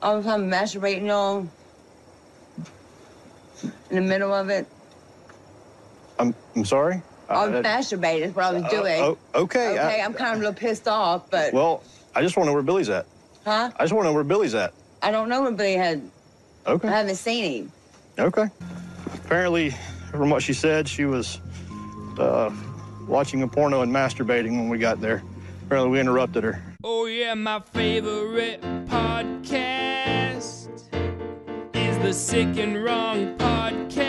all the time masturbating, you know, in the middle of it. I'm, I'm sorry? I was Uh, masturbating, is what I was uh, doing. oh, okay. I- Okay, I'm kind of a little pissed off, but, Well, I just want to know where Billy's at. huh? I just want to know where Billy's at. I don't know where Billy had, Okay. I haven't seen him. Okay. Apparently, from what she said, she was uh, watching a porno and masturbating when we got there. Apparently, we interrupted her. Oh yeah, my favorite podcast is the Sick and Wrong podcast.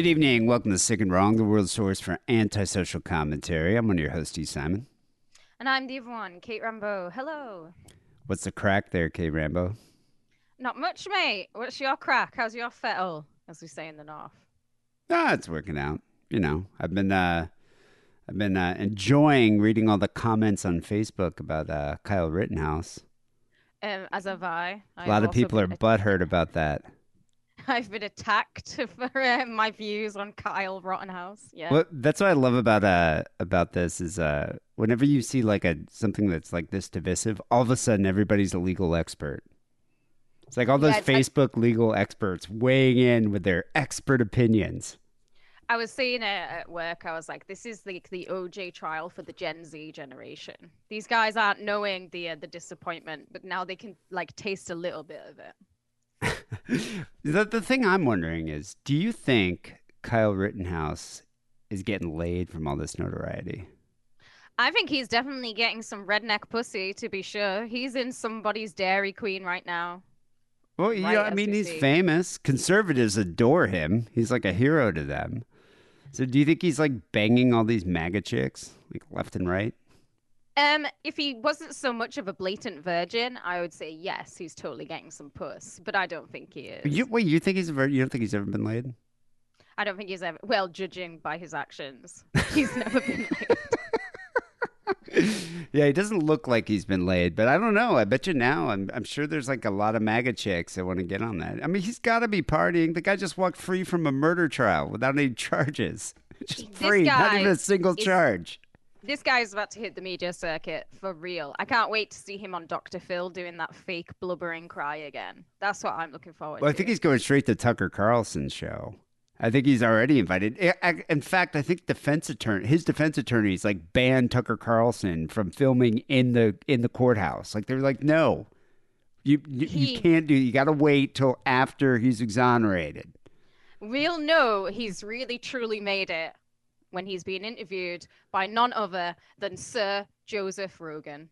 Good evening. Welcome to Sick and Wrong, the world source for antisocial commentary. I'm one of your hosts, Steve Simon. And I'm the other one, Kate Rambo. Hello. What's the crack there, Kate Rambo? Not much, mate. What's your crack? How's your fettle, as we say in the north? Ah, it's working out. You know, I've been uh, I've been uh, enjoying reading all the comments on Facebook about uh, Kyle Rittenhouse. Um, as have I. A I've lot of people are butthurt about that. I've been attacked for uh, my views on Kyle Rittenhouse. Yeah. Well, that's what I love about uh about this is uh whenever you see like a something that's like this divisive, all of a sudden everybody's a legal expert. It's like all those Yeah, I- Facebook legal experts weighing in with their expert opinions. I was saying it at work. I was like, "This is like the OJ trial for the Gen Z generation. These guys aren't knowing the uh, the disappointment, but now they can like taste a little bit of it." the the thing I'm wondering is, do you think Kyle Rittenhouse is getting laid from all this notoriety? I think he's definitely getting some redneck pussy, to be sure. He's in somebody's Dairy Queen right now. Well, you Right, I mean, he's famous. Conservatives adore him. He's like a hero to them. So, do you think he's like banging all these MAGA chicks, like left and right? Um, if he wasn't so much of a blatant virgin, I would say yes, he's totally getting some puss. But I don't think he is. You, wait, you think he's a vir- you don't think he's ever been laid? I don't think he's ever. Well, judging by his actions, he's never been laid. yeah, he doesn't look like he's been laid, but I don't know. I bet you now. I'm I'm sure there's like a lot of MAGA chicks that want to get on that. I mean, he's got to be partying. The guy just walked free from a murder trial without any charges. Just This free, not even a single is- charge. This guy's about to hit the media circuit for real. I can't wait to see him on Dr. Phil doing that fake blubbering cry again. That's what I'm looking forward to. Well, I to. think he's going straight to Tucker Carlson's show. I think he's already invited. I- I- In fact, I think defense attorney, his defense attorneys, like banned Tucker Carlson from filming in the in the courthouse. Like they're like, no, you you, He- you can't do. You got to wait till after he's exonerated. We'll know he's really truly made it when he's being interviewed by none other than Sir Joseph Rogan.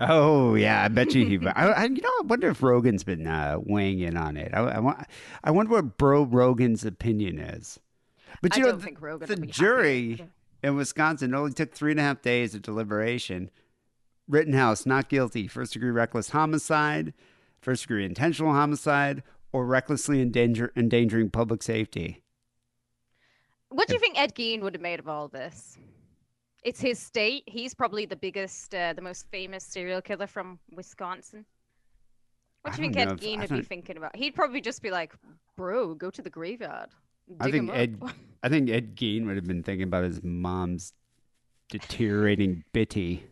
Oh yeah, I bet you he. I, I, you know, I wonder if Rogan's been uh, weighing in on it. I, I, want- I wonder what Bro Rogan's opinion is. But you know, don't the, think Rogan the be happy. jury in Wisconsin only took three and a half days of deliberation. Rittenhouse not guilty, first degree reckless homicide, first degree intentional homicide, or recklessly endanger, endangering public safety. What do you think Ed Gein would have made of all this? It's his state. He's probably the biggest, uh, the most famous serial killer from Wisconsin. What do you think Ed Gein would be thinking about? He'd probably just be like, "Bro, go to the graveyard." I think Ed. I think Ed Gein would have been thinking about his mom's deteriorating bitty.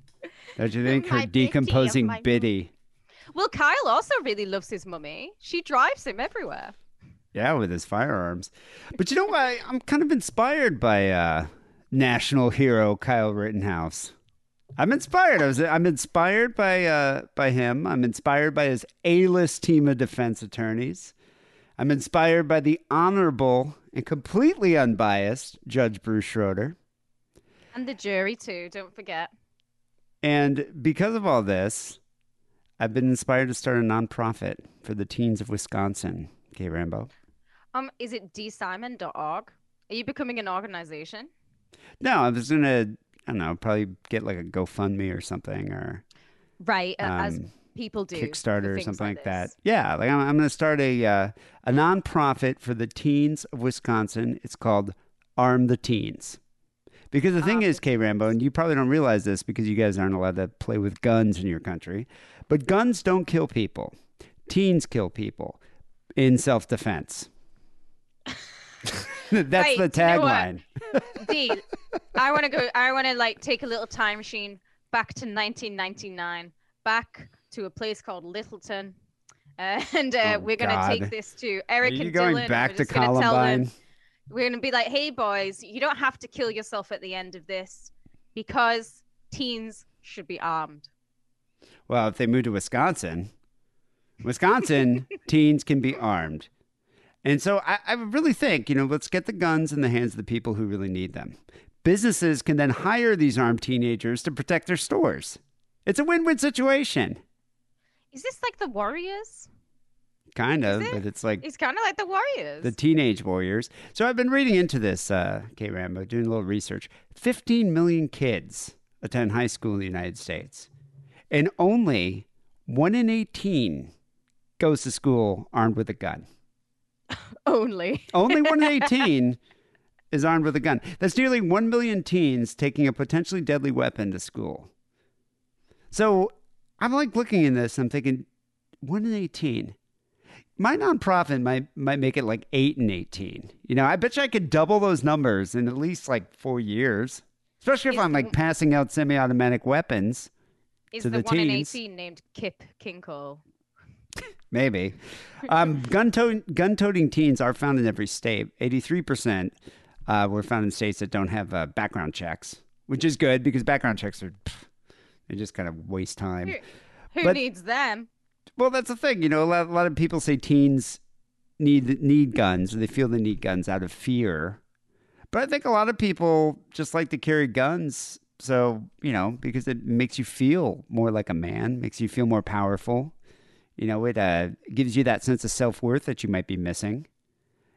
Don't you think her bitty decomposing my bitty? Well, Kyle also really loves his mummy. She drives him everywhere. Yeah, with his firearms. But you know what? I'm kind of inspired by uh, national hero Kyle Rittenhouse. I'm inspired. I was, I'm inspired by uh, by him. I'm inspired by his A-list team of defense attorneys. I'm inspired by the honorable and completely unbiased Judge Bruce Schroeder. And the jury, too, don't forget. And because of all this, I've been inspired to start a nonprofit for the teens of Wisconsin. Okay, Rambo. Um, is it dsimon.org? Are you becoming an organization? No, I was gonna, I don't know, probably get like a GoFundMe or something, or Right, uh, as Um, people do. Kickstarter or something like, that. Yeah, like I'm, I'm going to start a uh, a nonprofit for the teens of Wisconsin. It's called Arm the Teens. Because the thing Arm is, K Rambo, and you probably don't realize this because you guys aren't allowed to play with guns in your country, but guns don't kill people. Teens kill people in self defense. That's Right, the you know tagline. D, I want to go. I want to like take a little time machine back to 1999, back to a place called Littleton, uh, and uh, Oh, we're gonna God. take this to Eric Are you and going Dylan. back to tell them- we're gonna be like, "Hey boys, you don't have to kill yourself at the end of this because teens should be armed." Well, if they move to Wisconsin, Wisconsin teens can be armed. And so I, I really think, you know, let's get the guns in the hands of the people who really need them. Businesses can then hire these armed teenagers to protect their stores. It's a win win situation. Is this like the Warriors? Kind of, it? but it's like It's kind of like the Warriors. the teenage warriors. So I've been reading into this, uh, K Rambo, doing a little research. 15 million kids attend high school in the United States, and only one in 18 goes to school armed with a gun. Only. Only one in 18 is armed with a gun. That's nearly 1 million teens taking a potentially deadly weapon to school. So I'm like looking in this, I'm thinking, 1 in 18. My nonprofit might might make it like 8 and 18. You know, I bet you I could double those numbers in at least like four years. Especially if Is I'm like the- passing out semi automatic weapons. Is to the, the one in 18 named Kip Kinkel? Maybe. Um, gun to- gun toting teens are found in every state. Eighty-three percent uh, were found in states that don't have uh, background checks, which is good because background checks are pff, they just kind of waste time. Who, who But- needs them? Well, that's the thing. You know, a lot, a lot of people say teens need need guns, or they feel they need guns out of fear. But I think a lot of people just like to carry guns. So you know, because it makes you feel more like a man, makes you feel more powerful. You know, it uh, gives you that sense of self worth that you might be missing.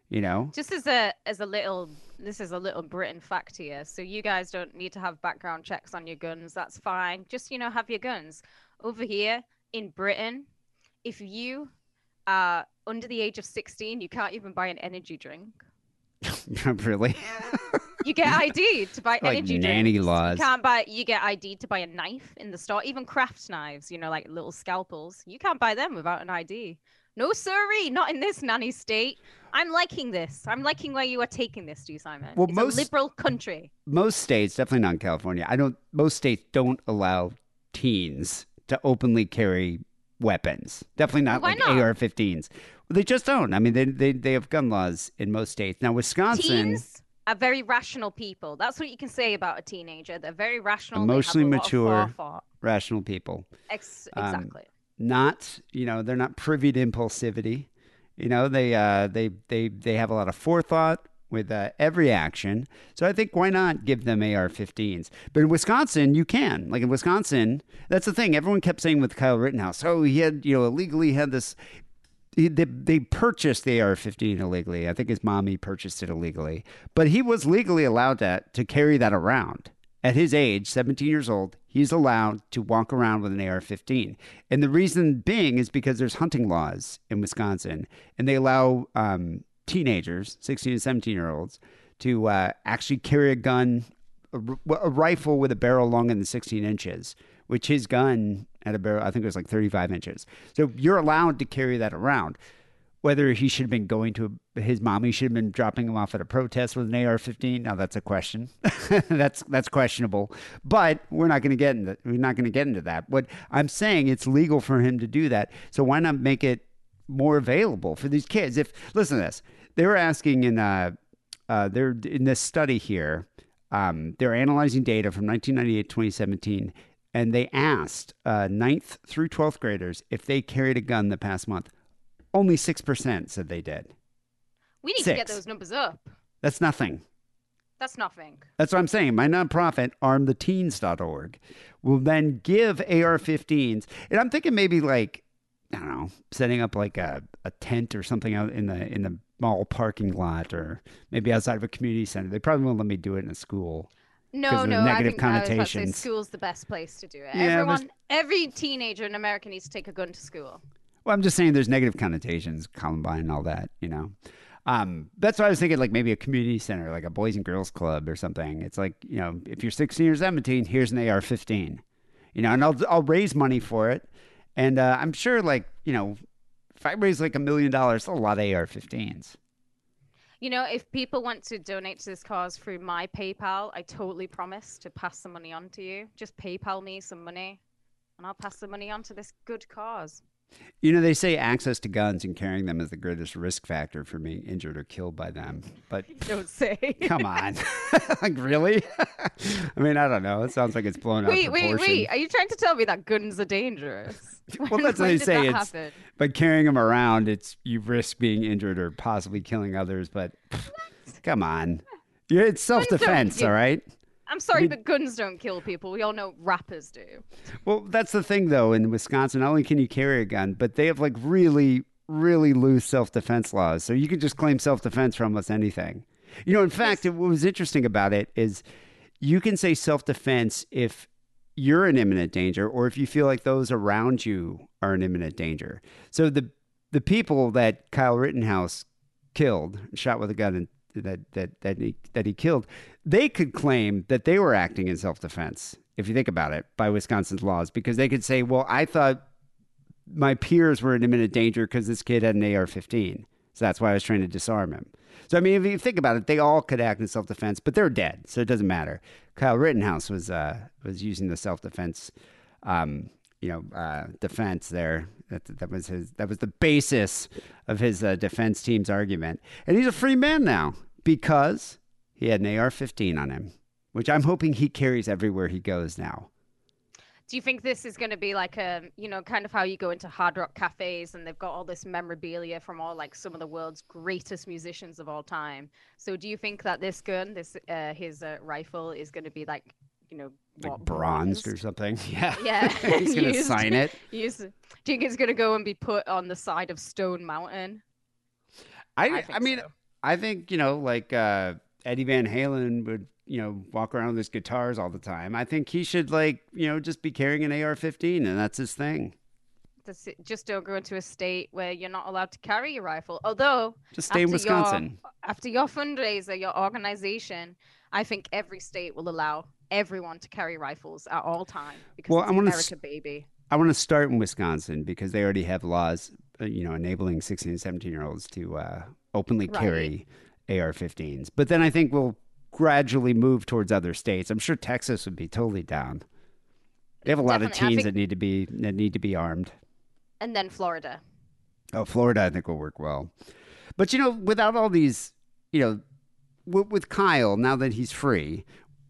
You know, Just as a as a little this is a little Britain fact here. So you guys don't need to have background checks on your guns. That's fine. Just you know have your guns. Over here in Britain, if you are under the age of 16, you can't even buy an energy drink. really. You get ID to buy Like energy nanny drinks. laws. You can't buy. You get ID to buy a knife in the store. Even craft knives, you know, like little scalpels. You can't buy them without an ID. No, sorry, not in this nanny state. I'm liking this. I'm liking where you are taking this, to Simon. Well, it's most- a liberal country. most states, definitely not in California. I don't. Most states don't allow teens to openly carry weapons. Definitely not Why like not? AR-15s. Well, they just don't. I mean, they, they they have gun laws in most states. Now, Wisconsin, Teens are very rational people. That's what you can say about a teenager. They're very rational. Emotionally a lot of mature. rational people, Ex- Um, exactly. not you know, they're not privy to impulsivity. You know, they uh, they they they have a lot of forethought with uh, every action. So I think why not give them AR-15s? But in Wisconsin, you can. Like in Wisconsin, that's the thing. Everyone kept saying with Kyle Rittenhouse, oh, he had you know illegally had this. He- They, they purchased the AR-15 illegally. I think his mommy purchased it illegally, but he was legally allowed to to carry that around. At his age, 17 years old, he's allowed to walk around with an AR-15, and the reason being is because there's hunting laws in Wisconsin, and they allow um, teenagers, 16 and 17 year olds, to uh, actually carry a gun, a rifle with a barrel longer than 16 inches, which his gun had a barrel, I think it was like 35 inches. So you're allowed to carry that around. Whether he should have been going to his mommy should have been dropping him off at a protest with an AR-15. Now that's a question. that's that's questionable. But we're not going to get into we're not going to get into that. What I'm saying, it's legal for him to do that. So why not make it more available for these kids? If listen to this, they were asking in uh, uh, they're in this study here. Um, they're analyzing data from 1998 2017, and they asked uh, 9th through 12th graders if they carried a gun the past month. Only 6% said they did. We need to get those numbers up. That's nothing. That's nothing. That's what I'm saying. My nonprofit, armtheteens.org, will then give AR 15s. And I'm thinking maybe like, I don't know, setting up like a, a tent or something out in the in the mall parking lot or maybe outside of a community center. They probably won't let me do it in a school. No, no, I negative think I was say school's the best place to do it. Yeah, Everyone, every teenager in America needs to take a gun to school. Well, I'm just saying there's negative connotations, Columbine and all that, you know. Um, that's why I was thinking like maybe a community center, like a boys and girls club or something. It's like, you know, if you're 16 or 17, here's an AR-15, you know, and I'll, I'll raise money for it. And uh, I'm sure like, you know, if I raise like a million dollars, a lot of AR-15s. You know, if people want to donate to this cause through my PayPal, I totally promise to pass the money on to you. Just PayPal me some money, and I'll pass the money on to this good cause. You know, they say access to guns and carrying them is the greatest risk factor for being injured or killed by them. But Don't say. come on. like, really? I mean, I don't know. It sounds like it's blown out wait, of wait, proportion. wait. Are you trying to tell me that guns are dangerous? Well, When- that's what they say. It's happen? by carrying them around, it's you risk being injured or possibly killing others. But pff, come on, it's self defense, all right. I'm sorry, but guns don't kill people. We all know rappers do. Well, that's the thing, though. In Wisconsin, not only can you carry a gun, but they have like really, really loose self defense laws. So you can just claim self defense for almost anything. You know, in fact, what was interesting about it is you can say self defense if you're in imminent danger or if you feel like those around you are in imminent danger. So the the people that Kyle Rittenhouse killed, shot with a gun, and that that that he, that he killed, they could claim that they were acting in self defense. If you think about it, by Wisconsin's laws, because they could say, "Well, I thought my peers were in imminent danger because this kid had an AR-15, so that's why I was trying to disarm him." So I mean, if you think about it, they all could act in self defense, but they're dead, so it doesn't matter. Kyle Rittenhouse was uh, was using the self defense, um, you know, uh, defense there. That, that was his. That was the basis of his uh, defense team's argument, and he's a free man now because he had an AR-15 on him, which I'm hoping he carries everywhere he goes now. Do you think this is going to be like a, you know, kind of how you go into hard rock cafes and they've got all this memorabilia from all like some of the world's greatest musicians of all time? So do you think that this gun, this uh, his uh, rifle, is going to be like, you know, Like bronzed or something. Yeah. Yeah, he's gonna sign it. Used. Do you think it's going to go and be put on the side of Stone Mountain? I, I I, mean, so. I think you know, like uh, Eddie Van Halen would, you know, walk around with his guitars all the time. I think he should, like, you know, just be carrying an AR-15, and that's his thing. That's it. Just don't go into a state where you're not allowed to carry your rifle. Although Just stay in after your- Wisconsin. after your fundraiser, your organization, I think every state will allow everyone to carry rifles at all time because Well, it's I America, baby. I want to start in Wisconsin because they already have laws, uh, you know, enabling 16 and 17 year olds to uh, openly Right. carry AR-15s. But then I think we'll gradually move towards other states. I'm sure Texas would be totally down. They have a lot of Definitely. Teens think- that need to be that need to be armed. And then Florida. Oh, Florida, I think will work well. But you know, without all these, you know, with, with Kyle now that he's free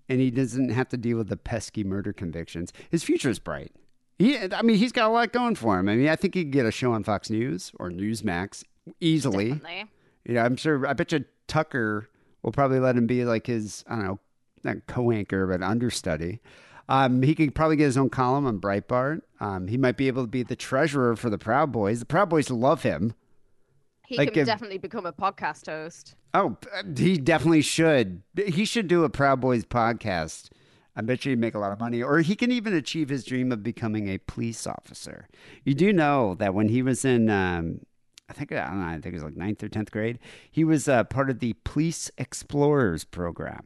and he doesn't have to deal with the pesky murder convictions, his future is bright. He, I mean, he's got a lot going for him. I mean, I think he could get a show on Fox News or Newsmax easily. Definitely. You know, I'm sure. I bet you Tucker will probably let him be like his, I don't know, not co-anchor, but understudy. Um, he could probably get his own column on Breitbart. Um, he might be able to be the treasurer for the Proud Boys. The Proud Boys love him. He Like can if- definitely become a podcast host. Oh, he definitely should. He should do a Proud Boys podcast. I bet you he'd make a lot of money. Or he can even achieve his dream of becoming a police officer. You do know that when he was in, um, I think, I don't know, I think it was like ninth or 10th grade, he was uh, part of the Police Explorers program.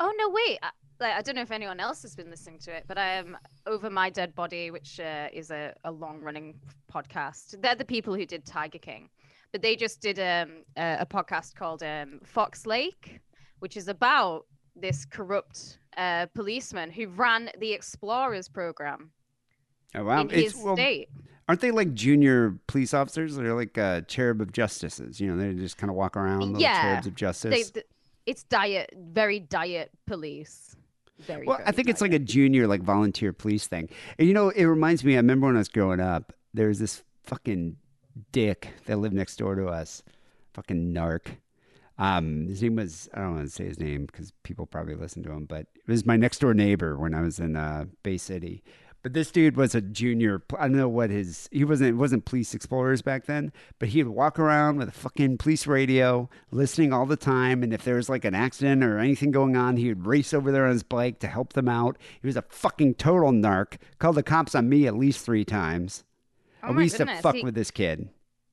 Oh no, wait. I, like, I don't know if anyone else has been listening to it, but um, over my dead body, which uh, is a, a long-running podcast. They're the people who did Tiger King, but they just did um, a, a podcast called um, Fox Lake, which is about this corrupt uh, policeman who ran the Explorers program Oh, wow. in his well, state. aren't they like junior police officers? They're like uh, cherub of justices. You know, they just kind of walk around, little Yeah. cherubs of justice. They, th- it's diet, very diet police. Very. Well, I very think it's like a junior, like volunteer police thing. And you know, it reminds me. I remember when I was growing up, there was this fucking dick that lived next door to us, fucking narc. Um, his name was I don't want to say his name because people probably listen to him, but it was my next door neighbor when I was in uh, Bay City. But this dude was a junior. I don't know what his he wasn't. Wasn't police explorers back then. But he'd walk around with a fucking police radio, listening all the time. And if there was like an accident or anything going on, he would race over there on his bike to help them out. He was a fucking total narc. Called the cops on me at least three times. Oh we used goodness, to fuck he- with this kid.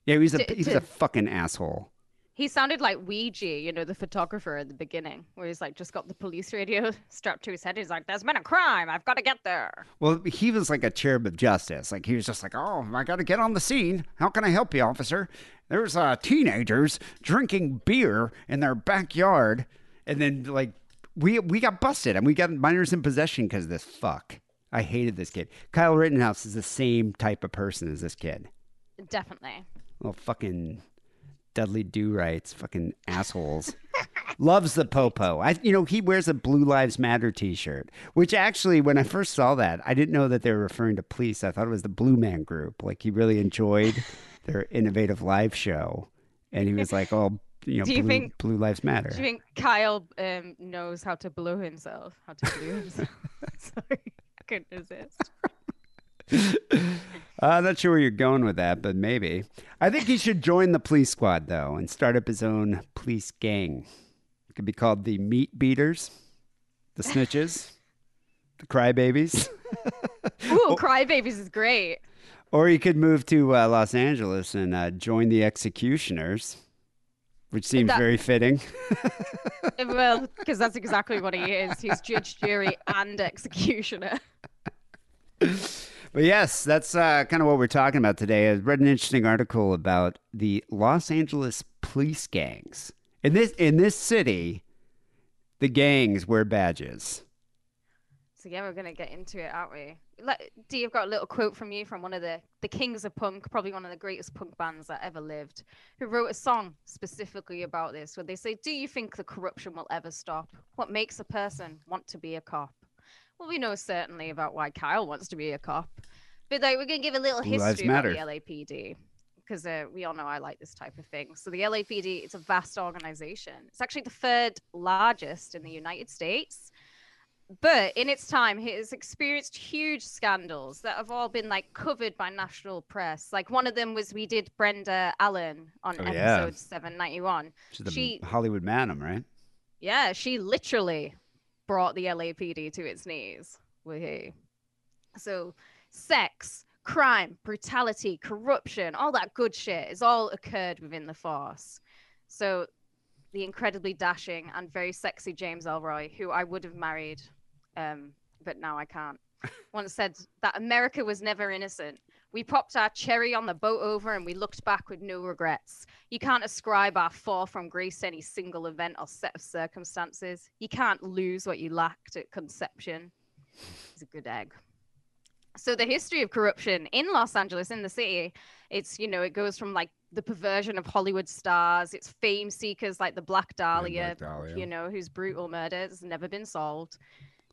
Yeah, he was a D- he was d- a fucking asshole. He sounded like Weegee, you know, the photographer at the beginning, where he's like just got the police radio strapped to his head. He's like, "There's been a crime. I've got to get there." Well, he was like a cherub of justice. Like he was just like, "Oh, I got to get on the scene. How can I help you, officer?" There's uh, teenagers drinking beer in their backyard, and then like we we got busted and we got minors in possession because of this fuck. I hated this kid. Kyle Rittenhouse is the same type of person as this kid. Definitely. Little fucking Dudley Do Rights, fucking assholes. Loves the popo. I, you know, he wears a Blue Lives Matter T-shirt, which actually, when I first saw that, I didn't know that they were referring to police. I thought it was the Blue Man Group. Like he really enjoyed their innovative live show, and he was like, "Oh, you know, Do you blue, think- Blue Lives Matter." Do you think Kyle um, knows how to blow himself? How to blow himself? Sorry, couldn't resist. I'm not sure where you're going with that, but maybe. I think he should join the police squad though and start up his own police gang. It could be called the Meat Beaters, the Snitches, the Crybabies, Ooh, Crybabies is great. or he could move to uh, Los Angeles and uh, join the Executioners, which seems That- very fitting. Well, because that's exactly what he is. He's judge, jury, and executioner. But yes, that's uh, kind of what we're talking about today. I read an interesting article about the Los Angeles police gangs. In this in this city, the gangs wear badges. So yeah, we're gonna get into it, aren't we? Like, D, I've got a little quote from you from one of the the kings of punk, probably one of the greatest punk bands that ever lived, who wrote a song specifically about this, where they say, "Do you think the corruption will ever stop? What makes a person want to be a cop?" Well, we know certainly about why Kyle wants to be a cop, but like, we're gonna give a little history about the LAPD because uh, we all know I like this type of thing. So the LAPD, it's a vast organization. It's actually the third largest in the United States but in its time it has experienced huge scandals that have all been like covered by national press like one of them was we did brenda allen on Oh, yeah. episode 791 She's the She- Hollywood Madam, right? yeah she literally brought the lapd to its knees Woohoo. so sex crime brutality corruption all that good shit has all occurred within the force so the incredibly dashing and very sexy James Ellroy, who I would have married, um, but now I can't, once said that America was never innocent. We popped our cherry on the boat over and we looked back with no regrets. You can't ascribe our fall from grace to any single event or set of circumstances. You can't lose what you lacked at conception. It's a good egg. So the history of corruption in Los Angeles, in the city, it's you know it goes from like the perversion of Hollywood stars, it's fame seekers like the Black Dahlia, Dahlia. you know, whose brutal murder has never been solved.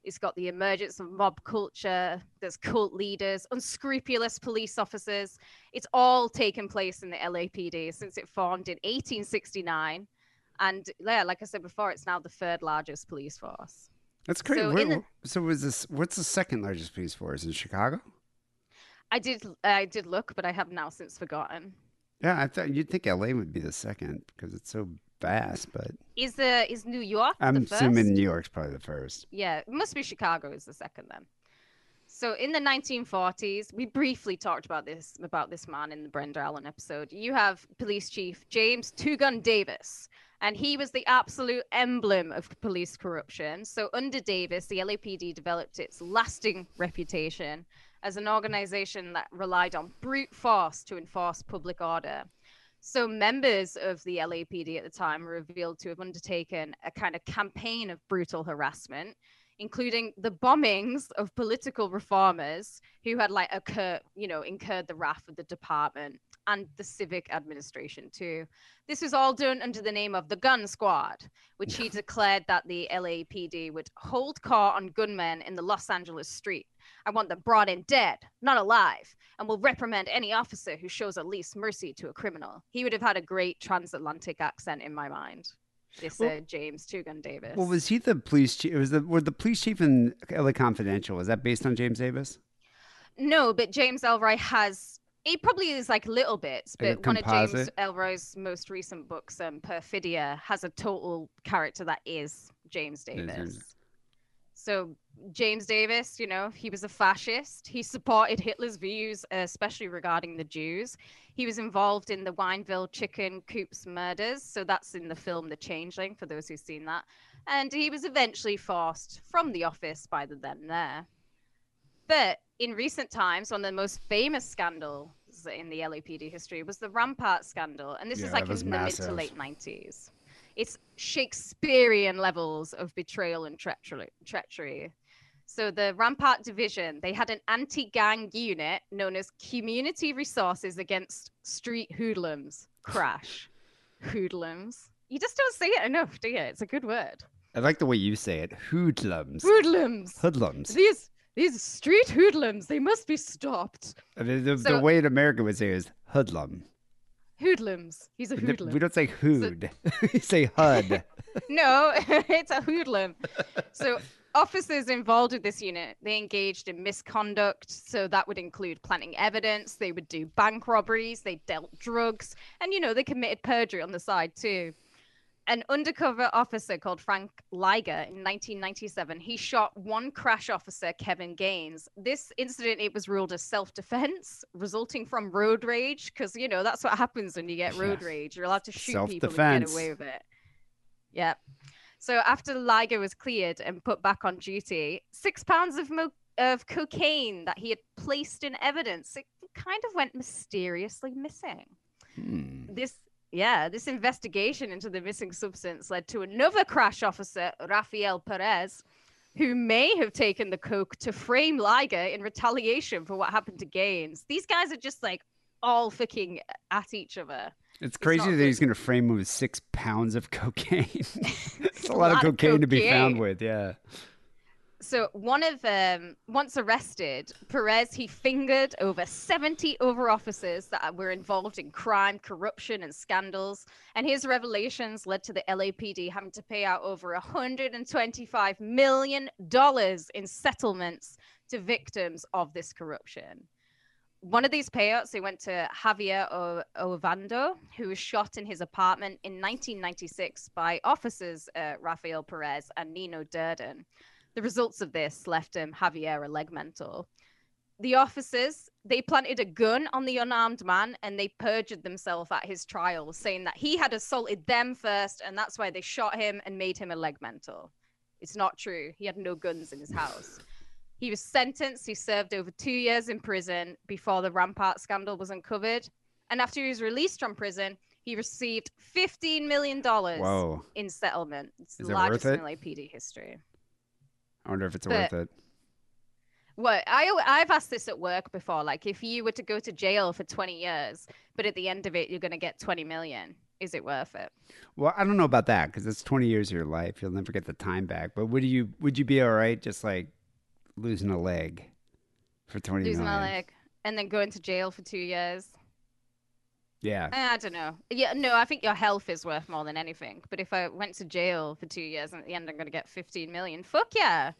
It's got the emergence of mob culture. There's cult leaders, unscrupulous police officers. It's all taken place in the LAPD since it formed in 1869. And yeah, like I said before, it's now the third largest police force. That's great. So Where- the- so was this? What's the second largest police force in Chicago? I did, I did look, but I have now since forgotten. Yeah, I thought you'd think LA would be the second because it's so vast. But Is the is New York I'm the first? assuming New York's probably the first. Yeah, it must be Chicago is the second then. So in the 1940s, we briefly talked about this about this man in the Brenda Allen episode. You have Police Chief James Two Gun Davis, and he was the absolute emblem of police corruption. So under Davis, the LAPD developed its lasting reputation as an organization that relied on brute force to enforce public order. So members of the LAPD at the time were revealed to have undertaken a kind of campaign of brutal harassment, including the bombings of political reformers who had like occurred, you know, incurred the wrath of the department and the civic administration too. This was all done under the name of the Gun Squad, which he declared that the LAPD would hold court on gunmen in the Los Angeles street. I want them brought in dead, not alive, and will reprimand any officer who shows at least mercy to a criminal. He would have had a great transatlantic accent in my mind. This Well- uh, James Gun Davis. Well, was he the police chief? Was the were the police chief in LA Confidential? Was that based on James Davis? No, but James Ellroy has. He probably is like little bits, but one of James? Ellroy's most recent books, um, Perfidia, has a total character that is James Is- is- Davis. So James Davis, you know, he was a fascist. He supported Hitler's views, especially regarding the Jews. He was involved in the Wineville chicken coops murders. So that's in the film The Changeling, for those who've seen that. And he was eventually forced from the office by the then there. But in recent times, one of the most famous scandals in the LAPD history was the Rampart scandal. And this Yeah, is like in the mid to late 90s. It's Shakespearean levels of betrayal and treachery. treachery. So the Rampart Division, they had an anti-gang unit known as Community Resources Against Street Hoodlums. Crash. Hoodlums. You just don't say it enough, do you? It's a good word. I like the way you say it. Hoodlums. Hoodlums. Hoodlums. These these street hoodlums, they must be stopped. I mean, the, the way in America would say is hoodlum. Hoodlums. He's a hoodlum. we don't say hood. we say hud. No, it's a hoodlum. So officers involved with this unit, they engaged in misconduct. So that would include planting evidence. They would do bank robberies. They dealt drugs, and you know they committed perjury on the side too. An undercover officer called Frank Lyga in 1997, he shot one crash officer, Kevin Gaines. This incident, it was ruled as self-defense, resulting from road rage, because you know that's what happens when you get road rage. You're allowed to shoot people and get away with it. Yep. So after Lyga was cleared and put back on duty, six pounds of mo- of cocaine that he had placed in evidence, it kind of went mysteriously missing. Hmm. This, yeah, this investigation into the missing substance led to another crash officer, Rafael Perez, who may have taken the coke to frame Lyga in retaliation for what happened to Gaines. These guys are just like all fucking at each other. It's crazy that he's going to frame him with six pounds of cocaine. it's It's a lot, of cocaine to be found with. Yeah. So one of them, once arrested, Perez he fingered over 70 other officers that were involved in crime, corruption, and scandals. And his revelations led to the LAPD having to pay out over 125 million dollars in settlements to victims of this corruption. One of these payouts, they went to Javier o- Ovando, who was shot in his apartment in 1996 by officers uh, Rafael Perez and Nino Durden. The results of this left him Javier a leg mental. The officers they planted a gun on the unarmed man and they perjured themselves at his trial, saying that he had assaulted them first and that's why they shot him and made him a leg mental. It's not true. He had no guns in his house. He was sentenced. He served over two years in prison before the Rampart scandal was uncovered. And after he was released from prison, he received $15 million Whoa. in settlement. It's Is the it worth largest it? in LAPD history. I wonder if it's But- worth it. Well, I I've asked this at work before. Like, if you were to go to jail for 20 years, but at the end of it you're going to get 20 million, is it worth it? Well, I don't know about that because it's 20 years of your life. You'll never get the time back. But would you would you be all right just like losing a leg for 20 Losing million? a leg and then going to jail for two years. Yeah. Eh, I don't know. Yeah, no, I think your health is worth more than anything. But if I went to jail for two years and at the end I'm going to get 15 million, fuck yeah.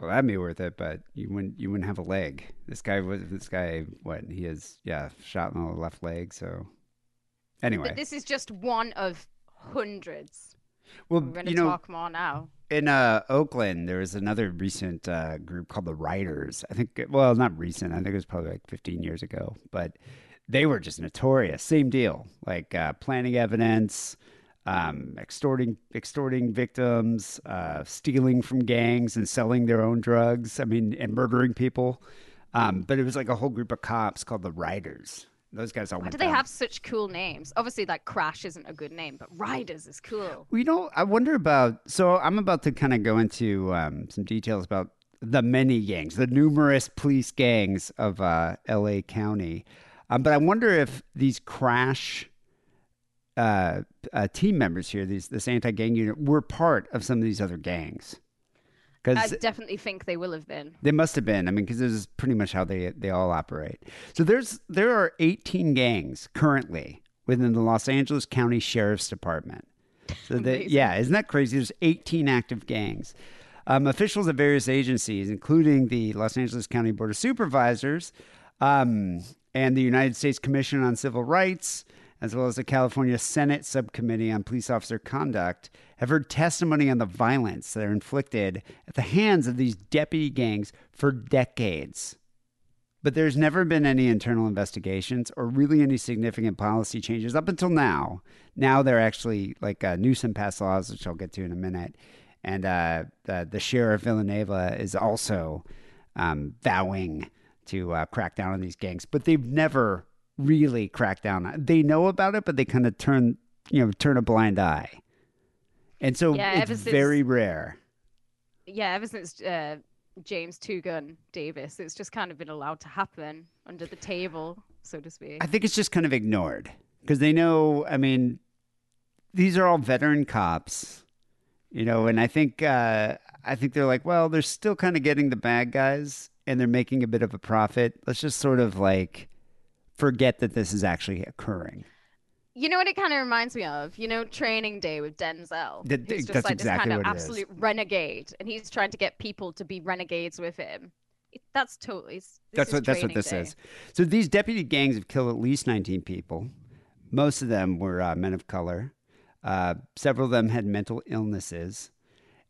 Well, that'd be worth it, but you wouldn't you wouldn't have a leg. This guy was this guy what he has yeah shot in the left leg. So anyway, But this is just one of hundreds. well We're going to you know talk more now. in uh, Oakland there was another recent uh, group called the Riders. I think well not recent. I think it was probably like 15 years ago, but they were just notorious. Same deal, like uh, planting evidence. Um, extorting extorting victims, uh, stealing from gangs and selling their own drugs. I mean, and murdering people. Um, but it was like a whole group of cops called the Riders. Those guys all Why do they down. have such cool names? Obviously, like Crash isn't a good name, but Riders is cool. Well, you know, I wonder about. So I'm about to kind of go into um, some details about the many gangs, the numerous police gangs of uh, L.A. County. Um, but I wonder if these crash uh, uh, team members here, these this anti-gang unit, were part of some of these other gangs. I definitely think they will have been. they must have been. I mean, because this is pretty much how they they all operate. So there's there are 18 gangs currently within the Los Angeles County Sheriff's Department. So they, yeah, isn't that crazy? There's 18 active gangs. Um, officials of various agencies, including the Los Angeles County Board of Supervisors um, and the United States Commission on Civil Rights, as well as the California Senate Subcommittee on Police Officer Conduct, have heard testimony on the violence that are inflicted at the hands of these deputy gangs for decades. But there's never been any internal investigations or really any significant policy changes up until now. Now they're actually like uh, Newsom passed laws, which I'll get to in a minute, and uh, the, the sheriff Villanueva is also um, vowing to uh, crack down on these gangs. But they've never really cracked down. on They know about it, but they kind of turn you know turn a blind eye, and so Yeah, it's since- very rare. Yeah, ever since uh, James Two Gun Davis, it's just kind of been allowed to happen under the table, so to speak. I think it's just kind of ignored because they know. I mean, these are all veteran cops, you know, and I think uh, I think they're like, well, they're still kind of getting the bad guys, and they're making a bit of a profit. Let's just sort of like forget that this is actually occurring. You know what it kind of reminds me of? You know, Training Day with Denzel. That- He's just that's like exactly this kind of it is. absolute renegade, and he's trying to get people to be renegades with him. That's totally. That's what that's what this Day. is. So these deputy gangs have killed at least 19 people. Most of them were uh, men of color. Uh, several of them had mental illnesses,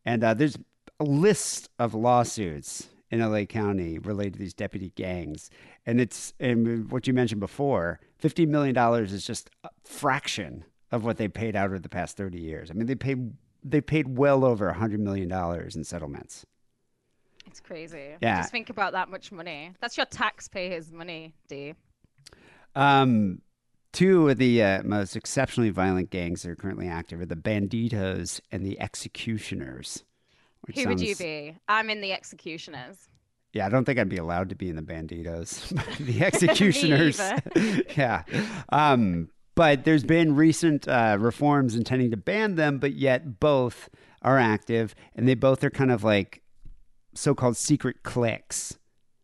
and uh, there's a list of lawsuits in LA County related to these deputy gangs. And it's and what you mentioned before. Fifty million dollars is just a fraction of what they paid out over the past 30 years. I mean, they paid they paid well over hundred million dollars in settlements. It's crazy. Yeah. Just think about that much money. That's your taxpayers' money, D. Um, two of the uh, most exceptionally violent gangs that are currently active are the Banditos and the Executioners. Who would you be? I'm in the executioners. Yeah, I don't think I'd be allowed to be in the Banditos. the Executioners. yeah. Um, but there's been recent uh, reforms intending to ban them, but yet both are active, and they both are kind of like so-called secret cliques.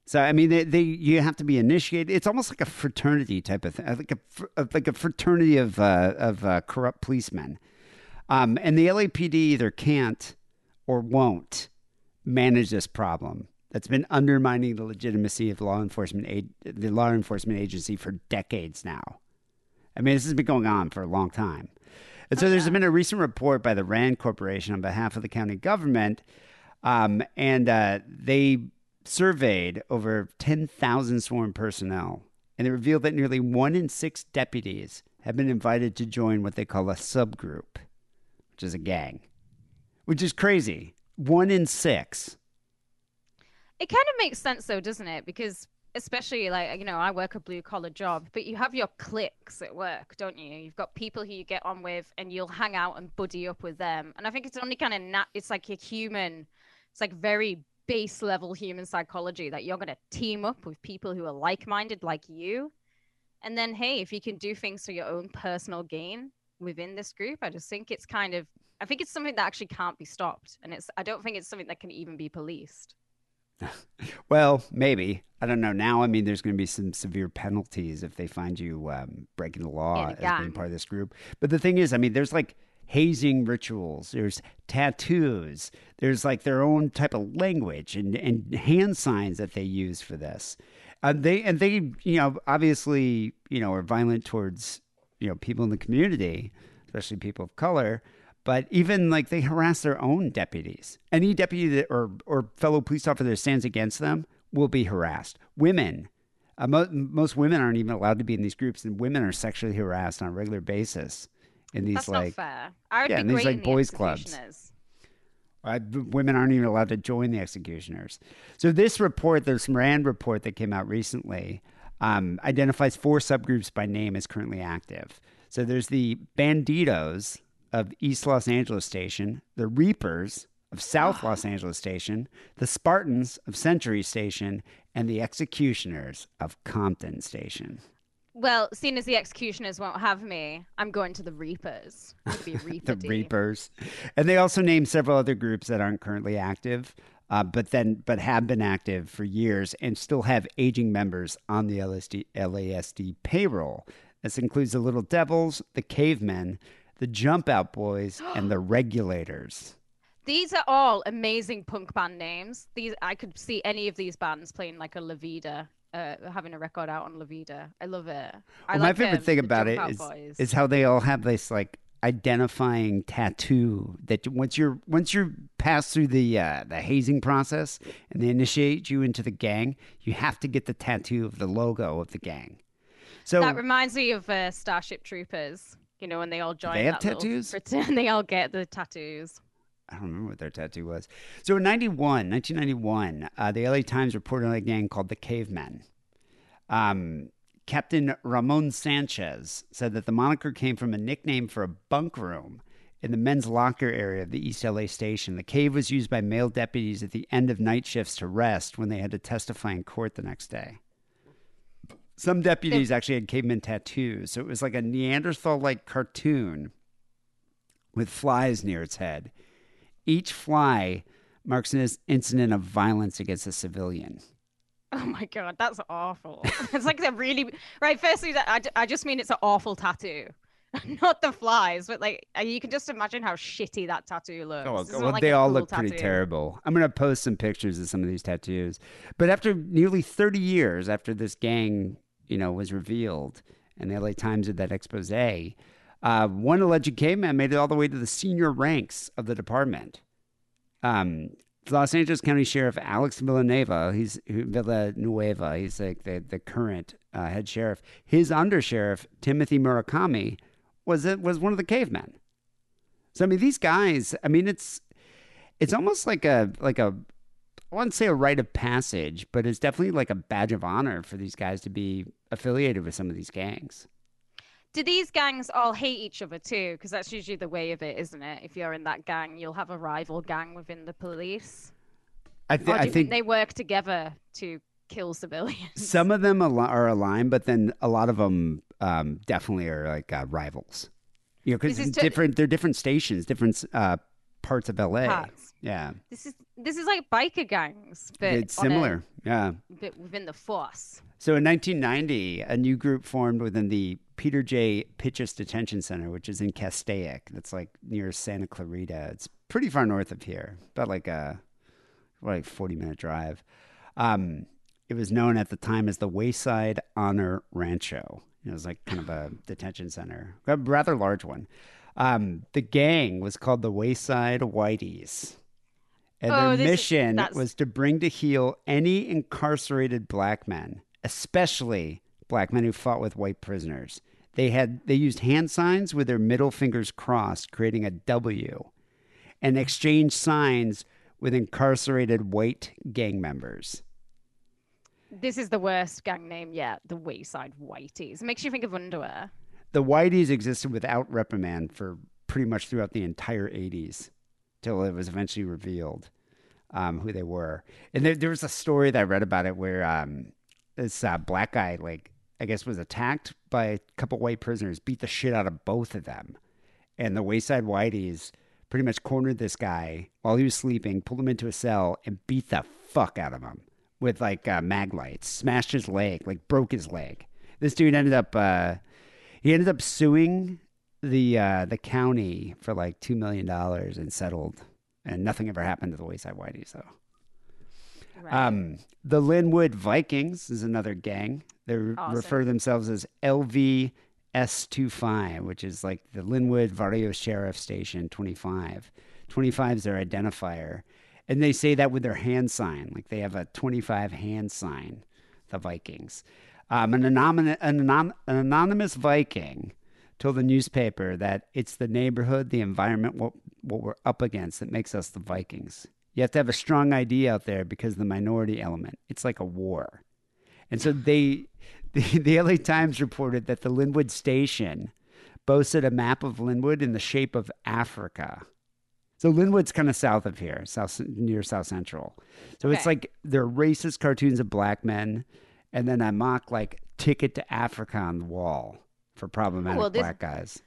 So I mean, they, they you have to be initiated. It's almost like a fraternity type of thing, like a uh, like a fraternity of uh, of uh, corrupt policemen. Um, and the LAPD either can't or won't manage this problem that's been undermining the legitimacy of law enforcement the law enforcement agency for decades now. I mean, this has been going on for a long time. And so there's been a recent report by the RAND Corporation on behalf of the county government, um, and uh, they surveyed over 10,000 sworn personnel, and it revealed that nearly one in six deputies have been invited to join what they call a subgroup, which is a gang, which is crazy. One in six. It kind of makes sense though, doesn't it? Because especially like you know, I work a blue collar job, but you have your cliques at work, don't you? You've got people who you get on with, and you'll hang out and buddy up with them. And I think it's only kind of nat- it's like a human, it's like very base level human psychology that you're gonna team up with people who are like minded like you. And then hey, if you can do things for your own personal gain within this group, I just think it's kind of I think it's something that actually can't be stopped. And it's I don't think it's something that can even be policed. Well, maybe. I don't know. Now, I mean, there's going to be some severe penalties if they find you um, breaking the law In a as being part of this group. But the thing is, I mean, there's like hazing rituals, there's tattoos, there's like their own type of language and, and hand signs that they use for this. Uh, they and they, you know, obviously, you know, are violent towards you know people in the community, especially people of color. But even like they harass their own deputies. Any deputy that, or or fellow police officer that stands against them will be harassed. Women, uh, mo- most women aren't even allowed to be in these groups, and women are sexually harassed on a regular basis in these That's like not fair. I yeah, and these, like, in the boys' clubs. executioners. Uh, women aren't even allowed to join the executioners. So this report, this Rand report that came out recently, um, identifies four subgroups by name as currently active. So there's the Banditos of East Los Angeles Station, the Reapers of South Los Angeles Station, the Spartans of Century Station, and the Executioners of Compton Station. Well, seeing as the executioners won't have me, I'm going to the Reapers. I'm gonna be Reaper. the. Reapers, and they also name several other groups that aren't currently active, uh, but then but have been active for years and still have aging members on the LSD, LASD payroll. This includes the Little Devils, the Cavemen, the Jump Out Boys, and the Regulators. These are all amazing punk band names. These I could see any of these bands playing like a La Vida, uh, having a record out on La Vida. I love it. I Well, my favorite um, thing about it is is how they all have this like identifying tattoo that once you're once you're passed through the uh, the hazing process and they initiate you into the gang, you have to get the tattoo of the logo of the gang. So That reminds me of uh, Starship Troopers. You know, when they all join. they have that tattoos? fraternity, they all get the tattoos. I don't remember what their tattoo was. So in 91, 1991, uh, the LA Times reported on a gang called the Cavemen. Um, Captain Ramon Sanchez said that the moniker came from a nickname for a bunk room in the men's locker area of the East LA station. The cave was used by male deputies at the end of night shifts to rest when they had to testify in court the next day. Some deputies actually had caveman tattoos, so it was like a Neanderthal like cartoon with flies near its head. Each fly marks an incident of violence against a civilian. Oh my god, that's awful. it's like a really right. Firstly, that I just mean it's an awful tattoo, not the flies, but like you can just imagine how shitty that tattoo looks. Oh, well, like they all cool look pretty terrible. I'm going to post some pictures of some of these tattoos. But after nearly 30 years after this gang, you know, was revealed, and the LA Times did that expose, uh, one alleged caveman made it all the way to the senior ranks of the department. Um, Los Angeles County Sheriff Alex Villanueva, he's Villanueva, he's like the the current uh, head sheriff. His undersheriff Timothy Murakami was it was one of the cavemen. So I mean, these guys. I mean, it's it's almost like a like a I wouldn't say a rite of passage, but it's definitely like a badge of honor for these guys to be affiliated with some of these gangs. Do these gangs all hate each other too? Because that's usually the way of it, isn't it? If you're in that gang, you'll have a rival gang within the police. I, th- I think think they work together to kill civilians? some of them are aligned, but then a lot of them um, definitely are like uh, rivals. You know, because different. They're different stations, different uh, parts of LA. Parts. Yeah, This is this is like biker gangs, but it's on a- similar. Yeah. but within the force. So in 1990, a new group formed within the Peter J. Pitchess Detention Center, which is in Castaic. That's like near Santa Clarita. It's pretty far north of here, about like a like 40 minute drive. Um, it was known at the time as the Wayside Honor Rancho. It was like kind of a detention center, a rather large one. Um, the gang was called the Wayside Whiteys. And Oh, their this is- mission was to bring to heel any incarcerated black men, especially black men who fought with white prisoners. They had they used hand signs with their middle fingers crossed, creating a W, and exchanged signs with incarcerated white gang members. This is the worst gang name yet. The Wayside Whiteys. It makes you think of underwear. The Whiteys existed without reprimand for pretty much throughout the entire 80s till it was eventually revealed um, who they were. And there, there was a story that I read about it where um, this uh, black guy, like, I guess, was attacked by a couple white prisoners, beat the shit out of both of them. And the Wayside Whiteys pretty much cornered this guy while he was sleeping, pulled him into a cell, and beat the fuck out of him with like uh, mag lights, smashed his leg, like broke his leg. This dude ended up uh, he ended up suing the uh, the county for like two million dollars and settled, and nothing ever happened to the Wayside Whiteys though. Right. Um, the Lynwood Vikings is another gang. They Awesome. refer themselves as LVS25, which is like the Lynwood Barrio Sheriff Station 25. 25 is their identifier. And they say that with their hand sign, like they have a 25 hand sign, the Vikings. Um, an, an, anon- an anonymous Viking told the newspaper that it's the neighborhood, the environment, what, what we're up against that makes us the Vikings. You have to have a strong idea out there because the minority element. It's like a war. And so they, the, the LA Times reported that the Lynwood station boasted a map of Lynwood in the shape of Africa. So Lynwood's kind of south of here, south near South Central. So it's like they're racist cartoons of black men, and then I mock like "Ticket to Africa" on the wall for problematic well, this- black guys.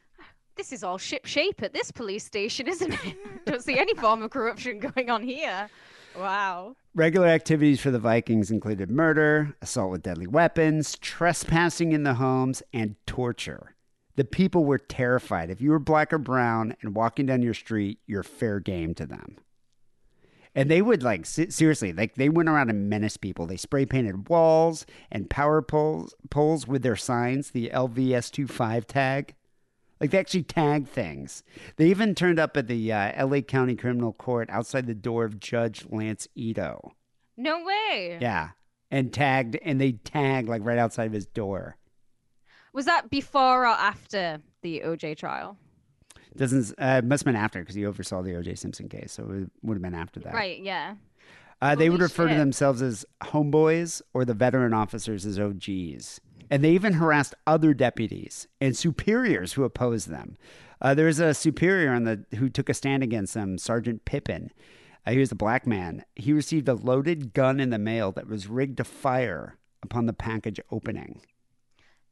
this is all ship shape at this police station, isn't it? Don't see any form of corruption going on here. Wow. Regular activities for the Vikings included murder, assault with deadly weapons, trespassing in the homes, and torture. The people were terrified. If you were black or brown and walking down your street, you're fair game to them. And they would like seriously, like they went around and menaced people. They spray painted walls and power poles poles with their signs, the LVS25 tag. Like they actually tagged things. They even turned up at the uh, LA County Criminal Court outside the door of Judge Lance Ito. No way. Yeah. And tagged, and they tagged like right outside of his door. Was that before or after the OJ trial? Doesn't uh, it must have been after because he oversaw the O.J. Simpson case, so it would have been after that. Right. Yeah. Uh, they would refer to themselves as homeboys or the veteran officers as OGs. And they even harassed other deputies and superiors who opposed them. Uh, there was a superior on the who took a stand against them, Sergeant Pippin. Uh, he was a black man. He received a loaded gun in the mail that was rigged to fire upon the package opening.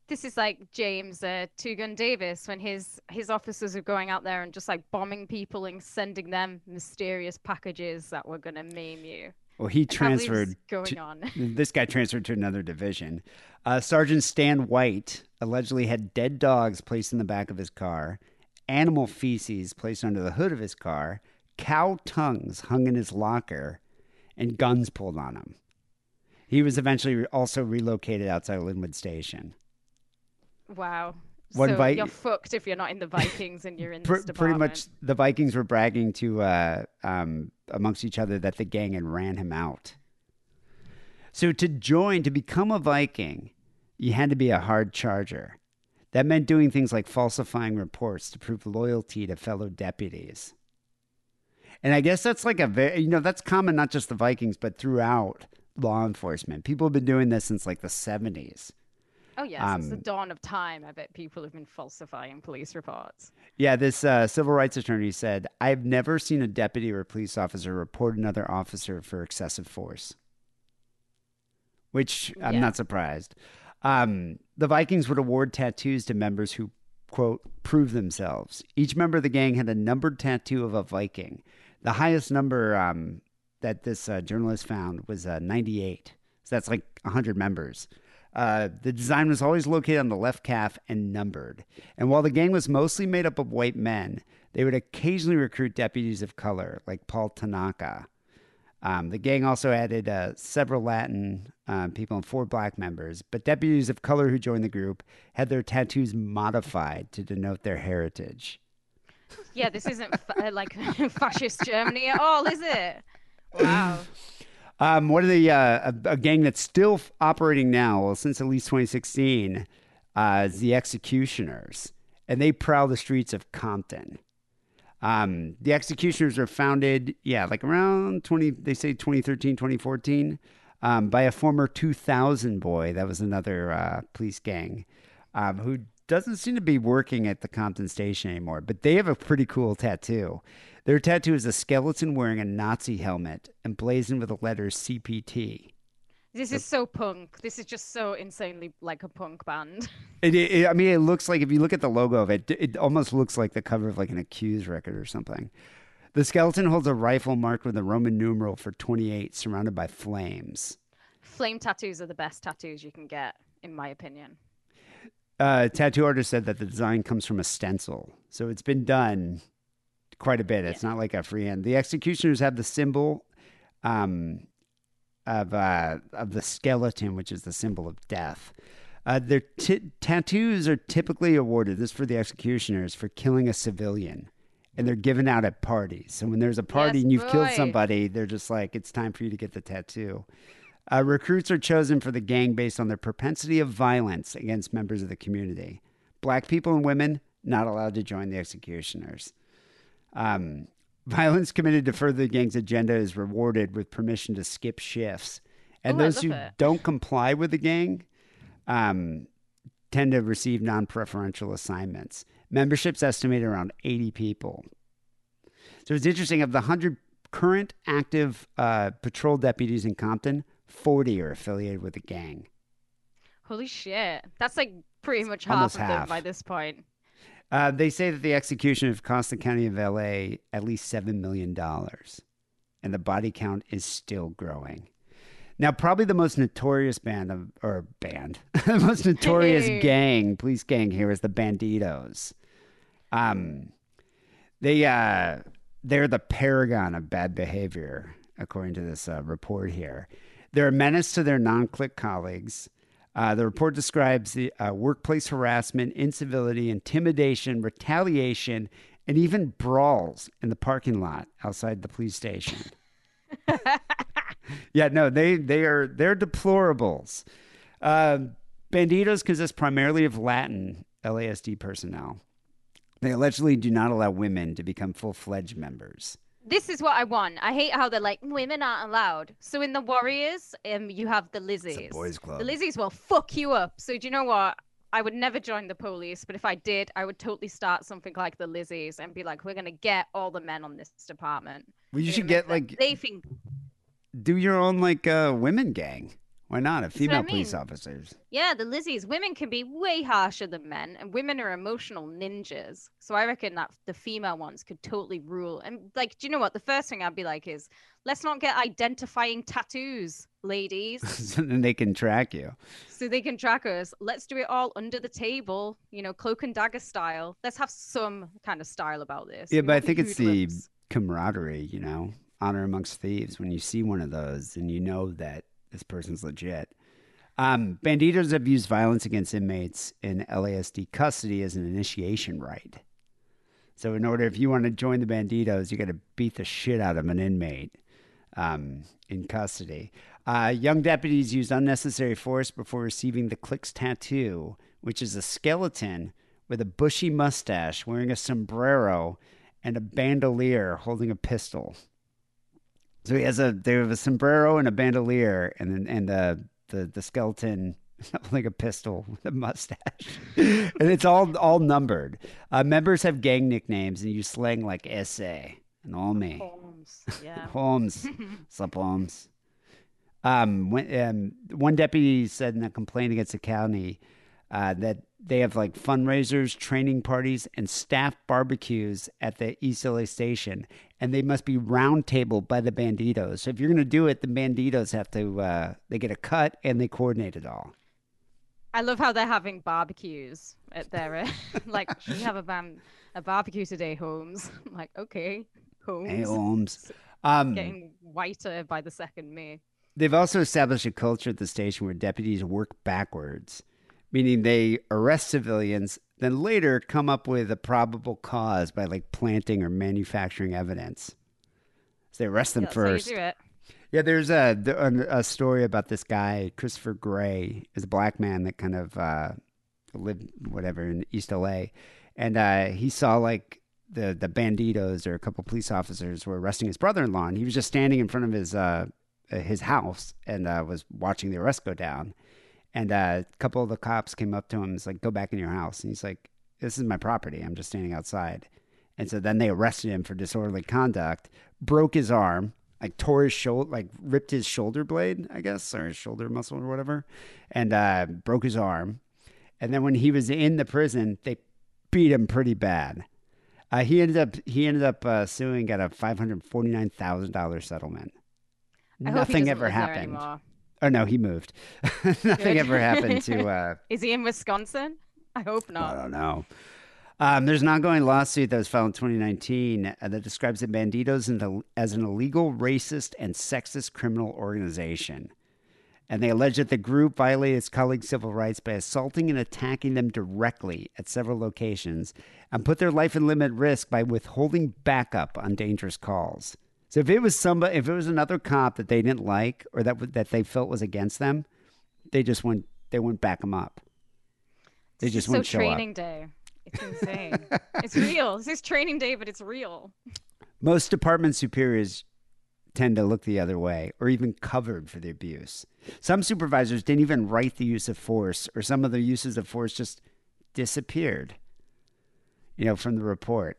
This is like James uh, Two Gun Davis when his his officers are going out there and just like bombing people and sending them mysterious packages that were gonna maim you. Well, he I can't believe transferred. this going to- on. this guy transferred to another division. Uh, Sergeant Stan White allegedly had dead dogs placed in the back of his car, animal feces placed under the hood of his car, cow tongues hung in his locker, and guns pulled on him. He was eventually also relocated outside of Lynwood Station. Wow. One so Vi- you're fucked if you're not in the Vikings and you're in Pr- pretty much, the Vikings were bragging to uh, um, amongst each other that the gang had ran him out. So to join, to become a Viking, you had to be a hard charger. That meant doing things like falsifying reports to prove loyalty to fellow deputies. And I guess that's like a very, you know, that's common not just the Vikings, but throughout law enforcement. People have been doing this since like the 70s. Oh yes, it's the um, dawn of time. I bet people have been falsifying police reports. Yeah, this uh, civil rights attorney said, I've never seen a deputy or police officer report another officer for excessive force. Which I'm Yeah. not surprised. Um, the Vikings would award tattoos to members who, quote, prove themselves. Each member of the gang had a numbered tattoo of a Viking. The highest number um, that this uh, journalist found was uh, 98. So that's like 100 members. Uh, the design was always located on the left calf and numbered. And while the gang was mostly made up of white men, they would occasionally recruit deputies of color, like Paul Tanaka. Um, the gang also added uh, several Latin um, people and four black members, but deputies of color who joined the group had their tattoos modified to denote their heritage. Yeah, this isn't fa- uh, like fascist Germany at all, is it? Wow. Um, one of the uh, a, a gang that's still operating now, well, since at least 2016, uh, is the Executioners, and they prowl the streets of Compton. Um, the Executioners were founded, yeah, like around 20, they say 2013, 2014, um, by a former 2000 boy. That was another uh, police gang um, who doesn't seem to be working at the Compton station anymore, but they have a pretty cool tattoo. Their tattoo is a skeleton wearing a Nazi helmet emblazoned with the letters CPT. This is so punk. This is just so insanely like a punk band. It, it, I mean, it looks like if you look at the logo of it, it almost looks like the cover of like an Accused record or something. The skeleton holds a rifle marked with a Roman numeral for 28, surrounded by flames. Flame tattoos are the best tattoos you can get, in my opinion. Uh, tattoo artist said that the design comes from a stencil, so it's been done quite a bit. It's not like a freehand. The executioners have the symbol um, of uh, of the skeleton, which is the symbol of death. Uh, their t- tattoos are typically awarded. This is for the executioners for killing a civilian, and they're given out at parties. So when there's a party Yes, and you've killed somebody, they're just like, it's time for you to get the tattoo. Uh, recruits are chosen for the gang based on their propensity of violence against members of the community. Black people and women not allowed to join the executioners. Um, violence committed to further the gang's agenda is rewarded with permission to skip shifts, and Ooh, those who it. don't comply with the gang um, tend to receive non-preferential assignments. Membership's estimated around 80 people. So it's interesting. Of the 100 current active uh, patrol deputies in Compton, 40 are affiliated with the gang. Holy shit. That's like pretty much half almost of them by this point. Uh, they say that the execution of cost the county of LA at least $7 million, and the body count is still growing. Now, probably the most notorious band of, or band, the most notorious gang, police gang here is the Banditos. Um, they uh, they're the paragon of bad behavior, according to this uh, report here. They're a menace to their non click colleagues. Uh, the report describes the uh, workplace harassment, incivility, intimidation, retaliation, and even brawls in the parking lot outside the police station. yeah, no, they they are they're deplorables. Uh, banditos consist primarily of Latin LASD personnel. They allegedly do not allow women to become full fledged members. This is what I want. I hate how they're like women aren't allowed. So in the Warriors, um, you have the Lizzies. boys' club. The Lizzies will fuck you up. So do you know what? I would never join the police, but if I did, I would totally start something like the Lizzies and be like, "We're gonna get all the men on this department." Well, you should get like they think do your own like uh, women gang. Why not? A what I female police officers. Yeah, the Lizzies. Women can be way harsher than men, and women are emotional ninjas. So I reckon that the female ones could totally rule. And like, do you know what? The first thing I'd be like is, let's not get identifying tattoos, ladies, so then they can track you. so they can track us. Let's do it all under the table, you know, cloak and dagger style. Let's have some kind of style about this. Yeah, We but I think it's the camaraderie, you know, honor amongst thieves. When you see one of those and you know that this person's legit. Um, banditos have used violence against inmates in LASD custody as an initiation rite. So, in order, if you want to join the banditos, you got to beat the shit out of an inmate um, in custody. Uh, young deputies used unnecessary force before receiving the Clicks tattoo, which is a skeleton with a bushy mustache, wearing a sombrero, and a bandolier holding a pistol. So he has a they have a sombrero and a bandolier, and then and the the the skeleton holding a pistol with a mustache, and it's all all numbered. Uh, members have gang nicknames and you slang like SA and "all me." Holmes. Yeah. Holmes, sup Holmes. Um, when, um, one deputy said in a complaint against the county uh, that they have like fundraisers, training parties, and staff barbecues at the East LA station, and they must be roundtabled by the banditos. So if you're going to do it, the banditos have to uh, they get a cut and they coordinate it all. I love how they're having barbecues at their uh, like we have a bam- a barbecue today, Holmes. I'm like, okay, Holmes. Hey, Holmes. Um, Getting whiter by the second me. They've also established a culture at the station where deputies work backwards, meaning they arrest civilians, then later come up with a probable cause by like planting or manufacturing evidence. So they arrest them That's first. how you do it. Yeah, there's a, a story about this guy, Christopher Gray, is a black man that kind of uh, lived whatever in East LA, and uh, he saw like the the banditos or a couple police officers were arresting his brother-in-law, and he was just standing in front of his uh, uh, his house and uh, was watching the arrest go down, and uh, a couple of the cops came up to him, and was like, "Go back in your house," and he's like, "This is my property. I'm just standing outside." And so then they arrested him for disorderly conduct, broke his arm, like tore his shoulder, like ripped his shoulder blade, I guess, or his shoulder muscle or whatever, and uh, broke his arm. And then when he was in the prison, they beat him pretty bad. Uh, he ended up he ended up uh, suing, got a five hundred forty nine thousand dollars settlement. I Nothing ever happened. Oh no, he moved. Nothing ever happened to. Uh, Is he in Wisconsin? I hope not. I don't know. Um, there's an ongoing lawsuit that was filed in 2019 uh, that describes the the- as an illegal, racist, and sexist criminal organization. And they allege that the group violated its colleagues' civil rights by assaulting and attacking them directly at several locations and put their life and limb at risk by withholding backup on dangerous calls. So if it was somebody, if it was another cop that they didn't like or that that they felt was against them, they just went they wouldn't back them up. They just is so wouldn't show up. training day. It's insane. it's real. This is training day, but it's real. Most department superiors tend to look the other way or even covered for the abuse. Some supervisors didn't even write the use of force, or some of the uses of force just disappeared, you know, from the report.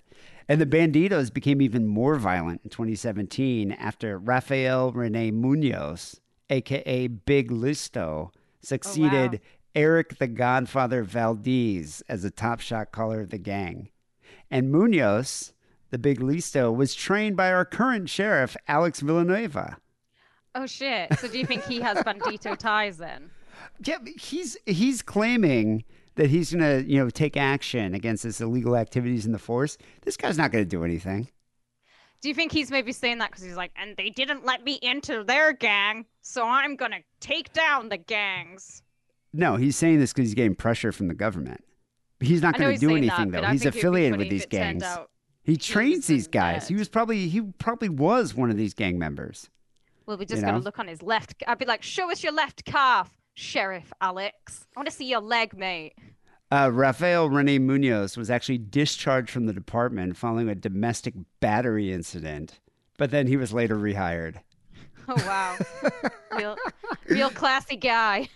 And the banditos became even more violent in 2017 after Rafael Rene Munoz, aka Big Listo, succeeded oh, Eric the Godfather Valdez as a top shot caller of the gang. And Munoz, the big listo, was trained by our current sheriff, Alex Villanueva. Oh shit. So do you think he has bandito ties then? Yeah, he's he's claiming that he's gonna, you know, take action against this illegal activities in the force. This guy's not gonna do anything. Do you think he's maybe saying that because he's like, and they didn't let me into their gang, so I'm gonna take down the gangs? No, he's saying this because he's getting pressure from the government. He's not going to do anything that, though. He's think it'd be affiliated with these gangs. He trains these guys. He was probably he probably was one of these gang members. Well, we just You gotta look on his left. I'd be like, show us your left calf, Sheriff Alex. I want to see your leg, mate. Uh, Rafael Rene Munoz was actually discharged from the department following a domestic battery incident, but then he was later rehired. Oh wow, real, real classy guy.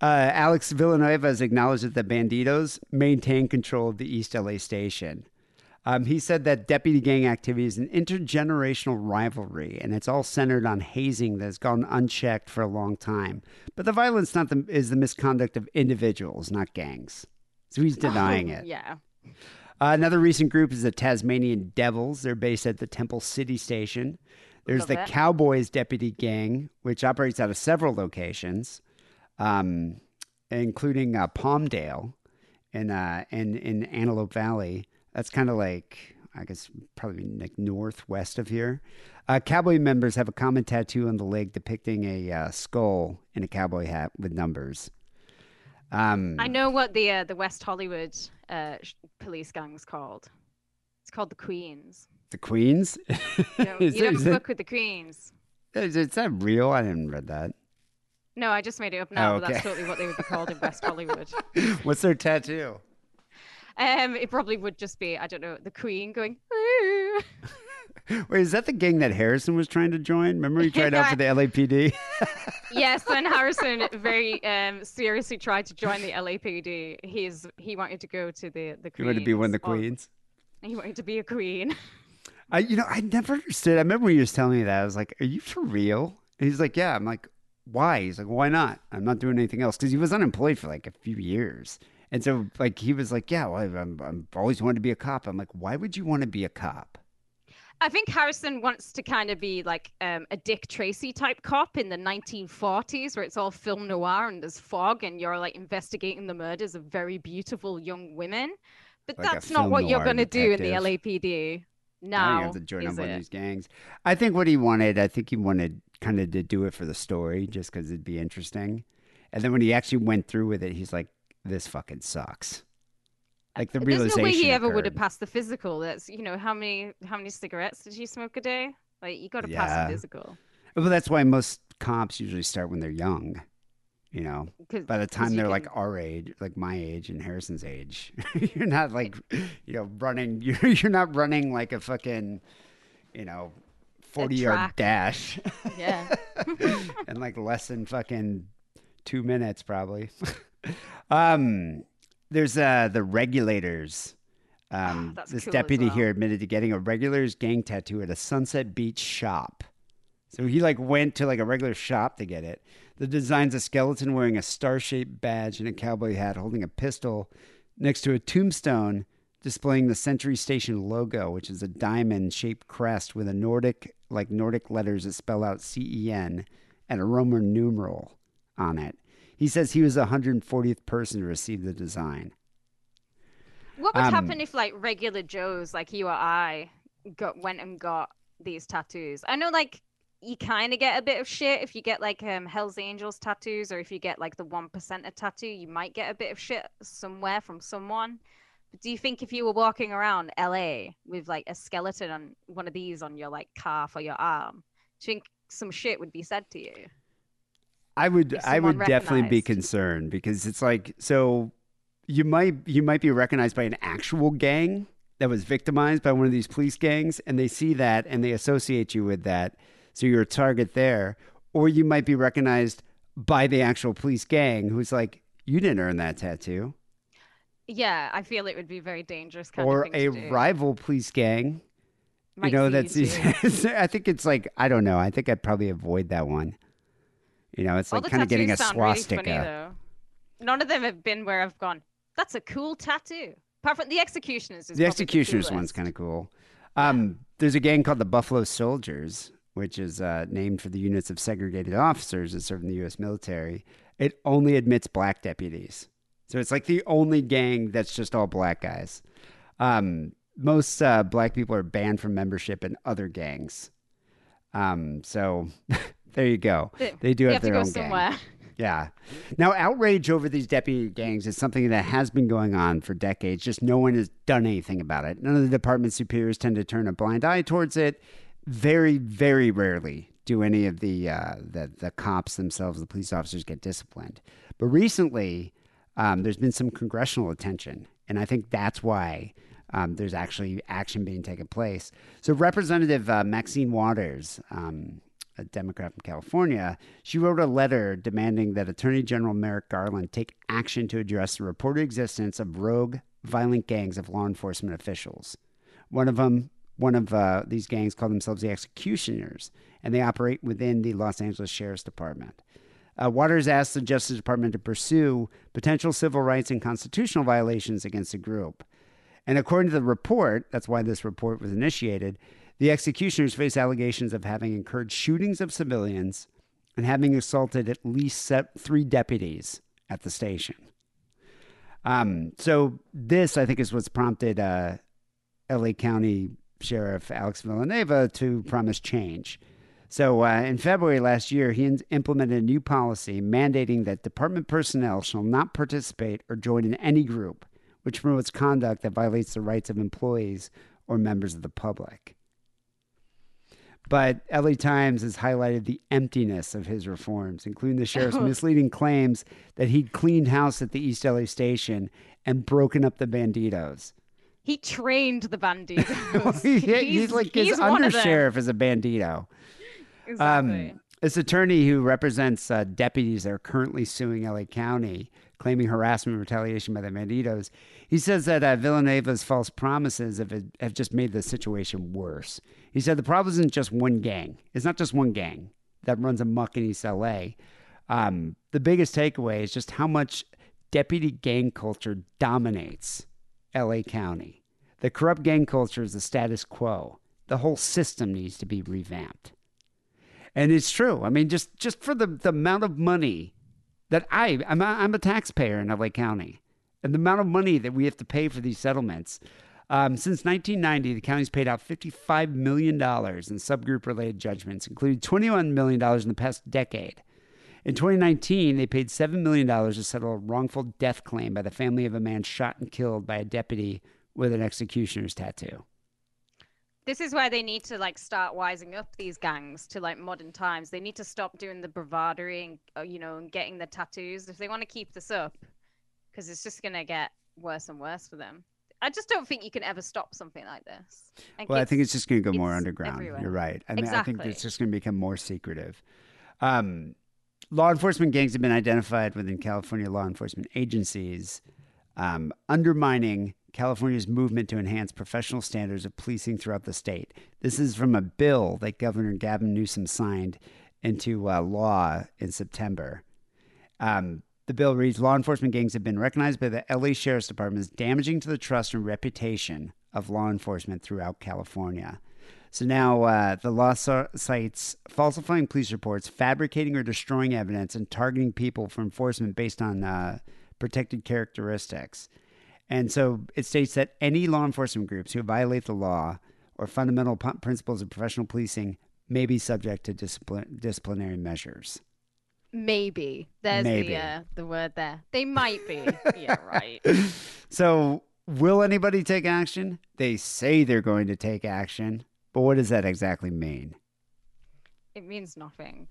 Uh, Alex Villanueva has acknowledged that the Bandidos maintain control of the East LA station. Um, he said that deputy gang activity is an intergenerational rivalry, and it's all centered on hazing that has gone unchecked for a long time. But the violence not the, is the misconduct of individuals, not gangs. So he's denying it. Yeah. Uh, another recent group is the Tasmanian Devils. They're based at the Temple City Station. There's Love the it. Cowboys Deputy Gang, which operates out of several locations, um, including uh, Palmdale and uh, and in Antelope Valley. That's kind of like I guess probably like northwest of here. Uh, cowboy members have a common tattoo on the leg depicting a uh, skull in a cowboy hat with numbers. Um, I know what the uh, the West Hollywood uh, police gang's called. It's called the Queens. the Queens. You don't, you don't it- fuck with the Queens. Is, is that real? I didn't read that. No, I just made it up now. Oh, but That's totally what they would be called in West Hollywood. What's their tattoo? Um, it probably would just be I don't know the Queen going. "Ooh." Wait, is that the gang that Harrison was trying to join? Remember he tried out for the LAPD? yes, when Harrison very um, seriously tried to join the LAPD, he's he wanted to go to the the he wanted to be one of the queens. He wanted to be a queen. I, you know, I never understood. I remember when he was telling me that. I was like, "Are you for real?" And he's like, "Yeah." I'm like, "Why?" He's like, "Why not? I'm not doing anything else." Because he was unemployed for like a few years, and so like he was like, "Yeah, well, I'm, I'm I've always wanted to be a cop." I'm like, "Why would you want to be a cop?" I think Harrison wants to kind of be like um, a Dick Tracy type cop in the 1940s, where it's all film noir and there's fog, and you're like investigating the murders of very beautiful young women. But Like that's not what you're going to do in the. LAPD. Now, you have to join up one of these gangs. I think what he wanted, I think he wanted kind of to do it for the story, just because it'd be interesting. And then when he actually went through with it, he's like, "This fucking sucks." Uh, like the There's realization. no way he ever would have passed the physical. That's you know how many how many cigarettes did you smoke a day? Like you got to pass Yeah. the physical. Well, that's why most cops usually start when they're young. You know, by the time they're can- like our age, like my age and Harrison's age, you're not like, you know, running. You're you're not running like a fucking, you know, forty yard dash. yeah. in like less than fucking two minutes, probably. um, there's uh the regulators. Um, That's this cool deputy well. here admitted to getting a regulars gang tattoo at a Sunset Beach shop. So he like went to like a regular shop to get it. The design's a skeleton wearing a star-shaped badge and a cowboy hat, holding a pistol next to a tombstone displaying the Century Station logo, which is a diamond-shaped crest with a Nordic like Nordic letters that spell out CEN and a Roman numeral on it. He says he was the 140th person to receive the design. What would Um, happen if like regular Joes like you or I got went and got these tattoos? I know like you kind of get a bit of shit if you get like um Hell's Angels tattoos or if you get like the one percenter tattoo, you might get a bit of shit somewhere from someone. But do you think if you were walking around LA with like a skeleton on one of these on your like calf or your arm, do you think some shit would be said to you? I would I would someone definitely be concerned because it's like so you might you might be recognized by an actual gang that was victimized by one of these police gangs and they see that and they associate you with that. So you're a target there. Or you might be recognized by the actual police gang who's like you didn't earn that tattoo. Yeah, I feel it would be very dangerous kind or a rival police gang. Might you know that's too. I think it's like I don't know. I think I'd probably avoid that one you know it's All like kind of getting a really swastika funny, though. None of them have been where I've gone. That's a cool tattoo. Apart from the executioners. Is the executioners one's kind of cool. Um, there's a gang called the Buffalo Soldiers, which is uh, named for the units of segregated officers that serve in the U.S. military. It only admits black deputies, so it's like the only gang that's just all black guys. Um, most uh, black people are banned from membership in other gangs. Um, so there you go. They do You have, have to their go own somewhere. gang. Yeah. Now, outrage over these deputy gangs is something that has been going on for decades. Just no one has done anything about it. None of the department superiors tend to turn a blind eye towards it. Very, very rarely do any of the uh, the, the cops themselves, the police officers, get disciplined. But recently, um, there's been some congressional attention, and I think that's why um, there's actually action being taken place. So, Representative uh, Maxine Waters, um, a Democrat from California, she wrote a letter demanding that Attorney General Merrick Garland take action to address the reported existence of rogue, violent gangs of law enforcement officials. One of them, one of uh, these gangs, call themselves the Executioners, and they operate within the Los Angeles Sheriff's Department. Uh, Waters asked the Justice Department to pursue potential civil rights and constitutional violations against the group. And according to the report, that's why this report was initiated, the executioners face allegations of having encouraged shootings of civilians and having assaulted at least three deputies at the station. Um, so this, I think, is what's prompted uh, LA County Sheriff Alex Villanueva to promise change. So, uh, in February last year, he in- implemented a new policy mandating that department personnel shall not participate or join in any group which promotes conduct that violates the rights of employees or members of the public. But LA Times has highlighted the emptiness of his reforms, including the sheriff's misleading claims that he'd cleaned house at the East LA station and broken up the banditos. He trained the banditos. He- he's, like his he's one of them. undersheriff is a bandito. Exactly. Um, this attorney who represents uh, deputies that are currently suing LA County, claiming harassment and retaliation by the Banditos, he says that uh, Villanueva's false promises have, have just made the situation worse. He said the problem isn't just one gang. It's not just one gang that runs amok in East LA. Um, the biggest takeaway is just how much deputy gang culture dominates LA County. The corrupt gang culture is the status quo. The whole system needs to be revamped. And it's true. I mean, just just for the, the amount of money that I I'm a, I'm a taxpayer in LA County, and the amount of money that we have to pay for these settlements. Um, since 1990, the county's paid out 55 million dollars in subgroup related judgments, including 21 million dollars in the past decade. In 2019, they paid $7 million to settle a wrongful death claim by the family of a man shot and killed by a deputy with an executioner's tattoo. This is where they need to like start wising up these gangs to like modern times. They need to stop doing the bravado and uh, you know and getting the tattoos if they want to keep this up, because it's just gonna get worse and worse for them. I just don't think you can ever stop something like this. And Well, I think it's just going to go more underground. everywhere. You're right. I mean, I think it's just going to become more secretive. Um, law enforcement gangs have been identified within California law enforcement agencies, um, undermining California's movement to enhance professional standards of policing throughout the state. This is from a bill that Governor Gavin Newsom signed into uh, law in September. Um, the bill reads Law enforcement gangs have been recognized by the LA Sheriff's Department as damaging to the trust and reputation of law enforcement throughout California. So now uh, the law so- cites falsifying police reports, fabricating or destroying evidence, and targeting people for enforcement based on uh, protected characteristics. And so it states that any law enforcement groups who violate the law or fundamental p- principles of professional policing may be subject to discipline- disciplinary measures. maybe there's Maybe. the uh, the word there. They might be. yeah, right. So, will anybody take action? They say they're going to take action, but what does that exactly mean? It means nothing.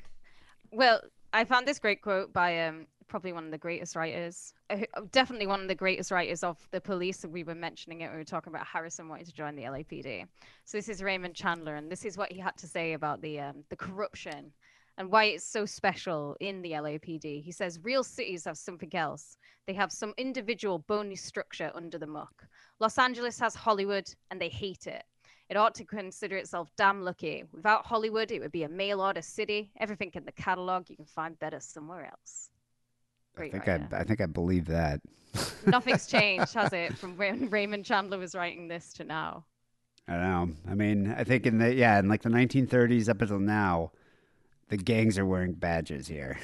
Well, I found this great quote by um probably one of the greatest writers, uh, definitely one of the greatest writers of the police. We were mentioning it when we were talking about Harrison wanting to join the LAPD. So this is Raymond Chandler, and this is what he had to say about the um, the corruption and why it's so special in the LAPD. He says real cities have something else. They have some individual bony structure under the muck. Los Angeles has Hollywood, and they hate it. It ought to consider itself damn lucky. Without Hollywood, it would be a mail order city. Everything in the catalog you can find better somewhere else. I think writer. I, I think I believe that. Nothing's changed, has it, from when Raymond Chandler was writing this to now? I don't know. I mean, I think in the yeah, in like the 1930s up until now, the gangs are wearing badges here.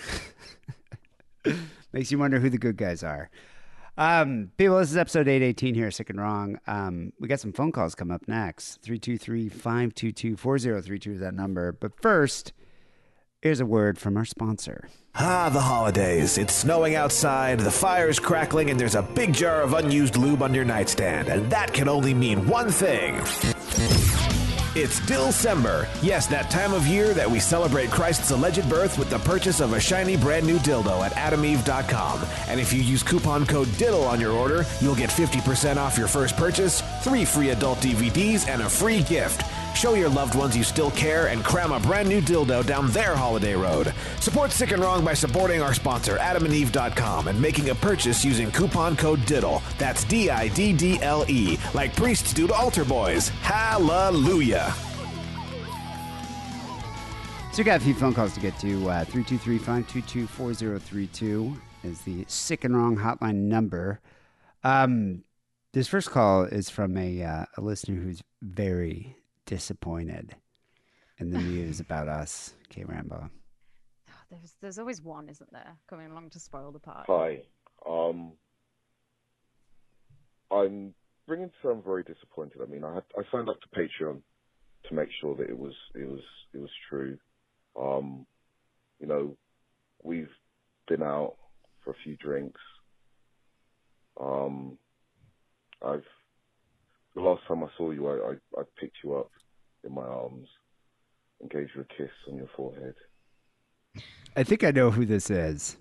Makes you wonder who the good guys are. Um, people, this is episode 818 here, Sick and Wrong. Um, we got some phone calls come up next. 323 522 4032 is that number. But first, here's a word from our sponsor. Ah, the holidays. It's snowing outside, the fire's crackling, and there's a big jar of unused lube on your nightstand. And that can only mean one thing. It's Dilsember. Yes, that time of year that we celebrate Christ's alleged birth with the purchase of a shiny brand new dildo at adameve.com. And if you use coupon code DIDDLE on your order, you'll get 50% off your first purchase, three free adult DVDs, and a free gift. Show your loved ones you still care and cram a brand new dildo down their holiday road. Support Sick and Wrong by supporting our sponsor, adamandeve.com, and making a purchase using coupon code DIDDLE. That's D I D D L E, like priests do to altar boys. Hallelujah. So we got a few phone calls to get to. Uh, 323 522 4032 is the Sick and Wrong hotline number. Um, this first call is from a, uh, a listener who's very disappointed in the news about us, K Rambo. There's there's always one, isn't there, coming along to spoil the party. Hi. Um, I'm bringing to say I'm very disappointed. I mean, I had, I signed up to Patreon to make sure that it was it was it was true. Um, you know, we've been out for a few drinks. Um, I've the last time I saw you, I, I, I picked you up in my arms and gave you a kiss on your forehead. I think I know who this is.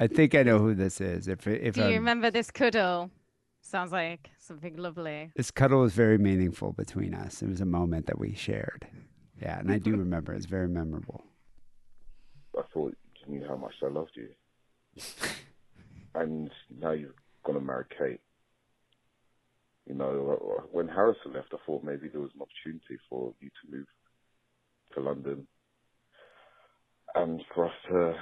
I think I know who this is. If if Do you I'm- remember this cuddle? Sounds like something lovely. this cuddle was very meaningful between us. It was a moment that we shared. Yeah, and I do mm-hmm. remember. It's very memorable. I thought you knew how much I loved you. and now you're going to marry Kate. You know, when Harrison left, I thought maybe there was an opportunity for you to move to London and for us to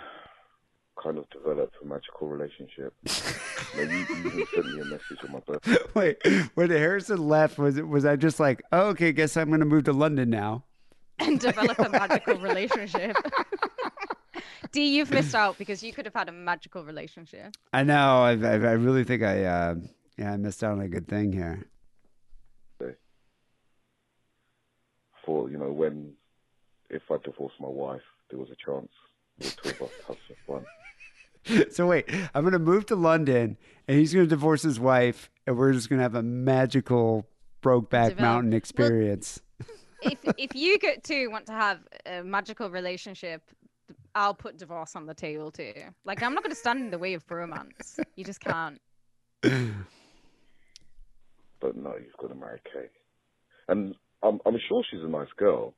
kind of develop a magical relationship. you, know, you, you even sent me a message on my birthday. Wait, when Harrison left, was it was I just like, oh, okay, guess I'm gonna move to London now? and develop a magical relationship. D, you've missed out because you could have had a magical relationship. I know. I I, I really think I uh, yeah I missed out on a good thing here. For, you know, when, if I divorce my wife, there was a chance the two of us have some fun. So wait, I'm gonna move to London, and he's gonna divorce his wife, and we're just gonna have a magical Brokeback Develop- Mountain Well- experience. If if you get to want to have a magical relationship, I'll put divorce on the table too. Like I'm not going to stand in the way of romance. You just can't. But no, you've got to marry Kate. And I'm, I'm sure she's a nice girl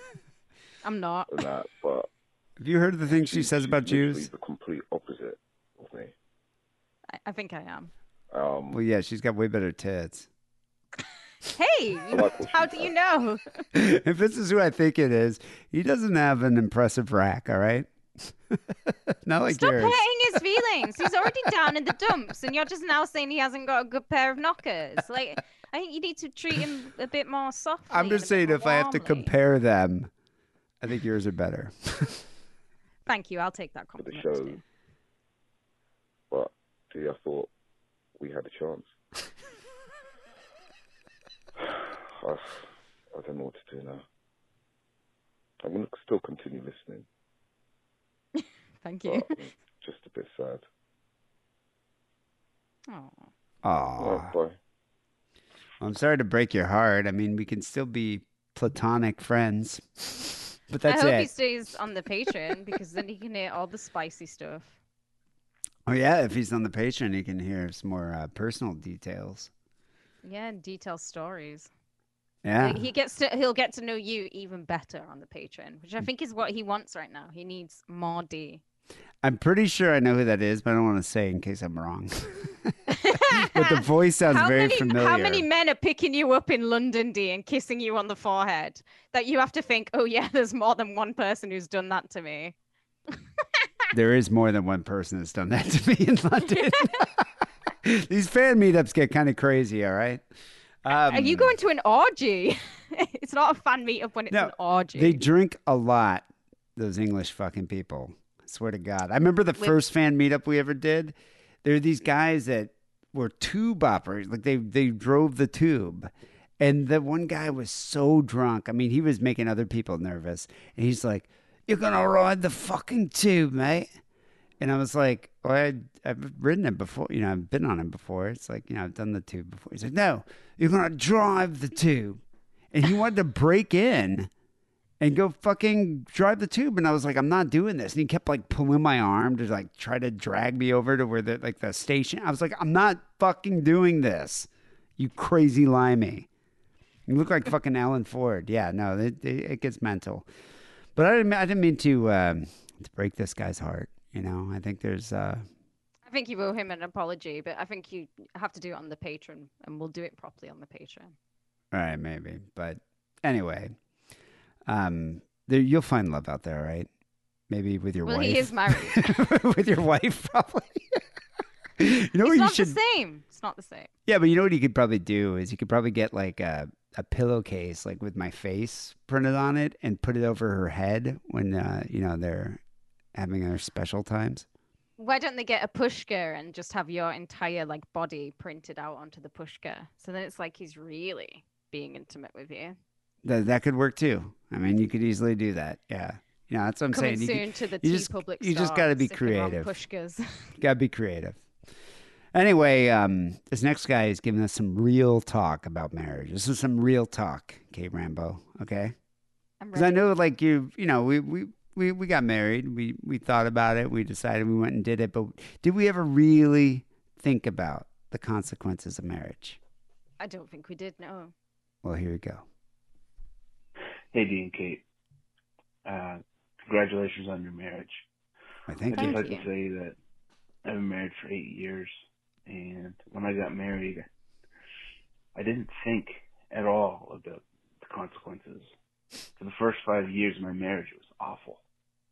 I'm not. and that, but Have you heard the things she says about literally Jews? the complete opposite of me. I, I think I am. Um, Well, yeah, she's got way better tits. Hey, like what how she do you know? if this is who I think it is, he doesn't have an impressive rack. All right, not like Stop yours. hurting his feelings. He's already down in the dumps, and you're just now saying he hasn't got a good pair of knockers. Like, I think you need to treat him a bit more softly. I'm just saying, more if I have to compare them, I think yours are better. Thank you. I'll take that for the compliment. show. too. But, see, I thought we had a chance. I, I don't know what to do now. I'm going to still continue listening, Thank you. but just a bit sad. Oh. Aw, Right, bye. I'm sorry to break your heart. I mean, we can still be platonic friends, but that's I hope it. he stays on the Patreon because then he can hear all the spicy stuff. Oh yeah, if he's on the Patreon, he can hear some more uh, personal details. Yeah, and detailed stories. Yeah, Like, he gets to he'll get to know you even better on the Patreon, which I think is what he wants right now. He needs more D. I'm pretty sure I know who that is, but I don't want to say in case I'm wrong. but the voice sounds how very many, familiar. How many men are picking you up in London, D, and kissing you on the forehead that you have to think, oh yeah, there's more than one person who's done that to me. There is more than one person that's done that to me in London. These fan meetups get kind of crazy. All right. Um, are you going to an orgy? it's not a fan meetup when it's No, an orgy. They drink a lot. Those English fucking people. Swear to God. I remember the With- first fan meetup we ever did. there are these guys that were tube operators, like they they drove the tube. And the one guy was so drunk. I mean, he was making other people nervous. And he's like, You're gonna ride the fucking tube, mate. And I was like, Well, I, I've ridden it before. You know, I've been on it before. It's like, you know, I've done the tube before. He's like, No, you're gonna drive the tube. And he wanted to break in and go fucking drive the tube. And I was like, I'm not doing this. And he kept like pulling my arm to like try to drag me over to where the like the station. I was like, I'm not fucking doing this. You crazy limey. You look like fucking Alan Ford. Yeah, no, it, it, it gets mental. But I didn't. I didn't mean to um, to break this guy's heart. You know, I think there's. Uh, I think you owe him an apology, but I think you have to do it on the Patreon, and we'll do it properly on the Patreon. all right, maybe. But anyway, um, there, you'll find love out there, right? Maybe with your Well, wife. he is married. with your wife, probably. you know what it's you not should. the same. It's not the same. Yeah, but you know what you could probably do is you could probably get like a a pillowcase like with my face printed on it and put it over her head when uh, you know they're having their special times. Why don't they get a pushka and just have your entire like body printed out onto the pushka? So then it's like he's really being intimate with you. That that could work too. I mean, you could easily do that. Yeah, you know that's what I'm Coming saying. You soon to the you T just- Public you just gotta be sticking on creative. Pushkas. Gotta be creative. Anyway, um, this next guy is giving us some real talk about marriage. This is some real talk, Kate Rambo. Okay. I'm Because I know, like you, you know, we, we we we got married. We we thought about it. We decided we went and did it. But did we ever really think about the consequences of marriage? I don't think we did. No. Well, here we go. Hey, Dean Kate. Uh, congratulations on your marriage. I thank I'd you. Thank like you. to say that I've been married for eight years, and when I got married, I didn't think at all about the consequences. For the first five years of my marriage, it was awful.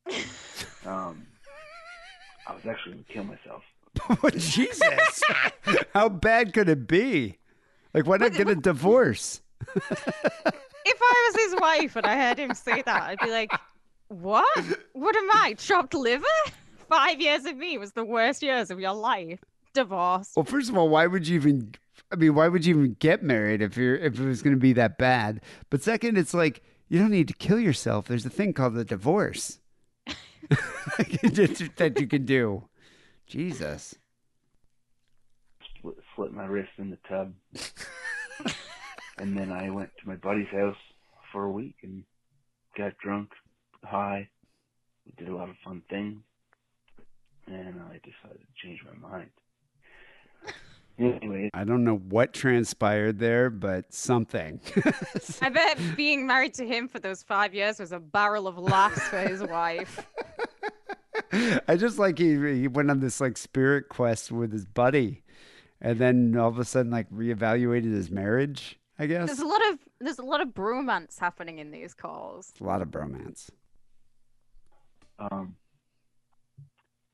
Um, I was actually going to kill myself. Oh, Jesus, how bad could it be? Like, why not get a divorce? If I was his wife and I heard him say that, I'd be like, "What? What am I? Chopped liver? Five years of me was the worst years of your life. Divorce. Well, first of all, why would you even? I mean, why would you even get married if you're if it was going to be that bad? But second, it's like you don't need to kill yourself. There's a thing called the divorce that you can do. Jesus. Slip, slit my wrist in the tub. and then I went to my buddy's house for a week and got drunk, high. We did a lot of fun things. And I decided to change my mind. Anyway, I don't know what transpired there, but something. I bet being married to him for those five years was a barrel of laughs for his wife. I just like he he went on this like spirit quest with his buddy, and then all of a sudden like reevaluated his marriage. I guess There's a lot of there's a lot of bromance happening in these calls. a lot of bromance. um,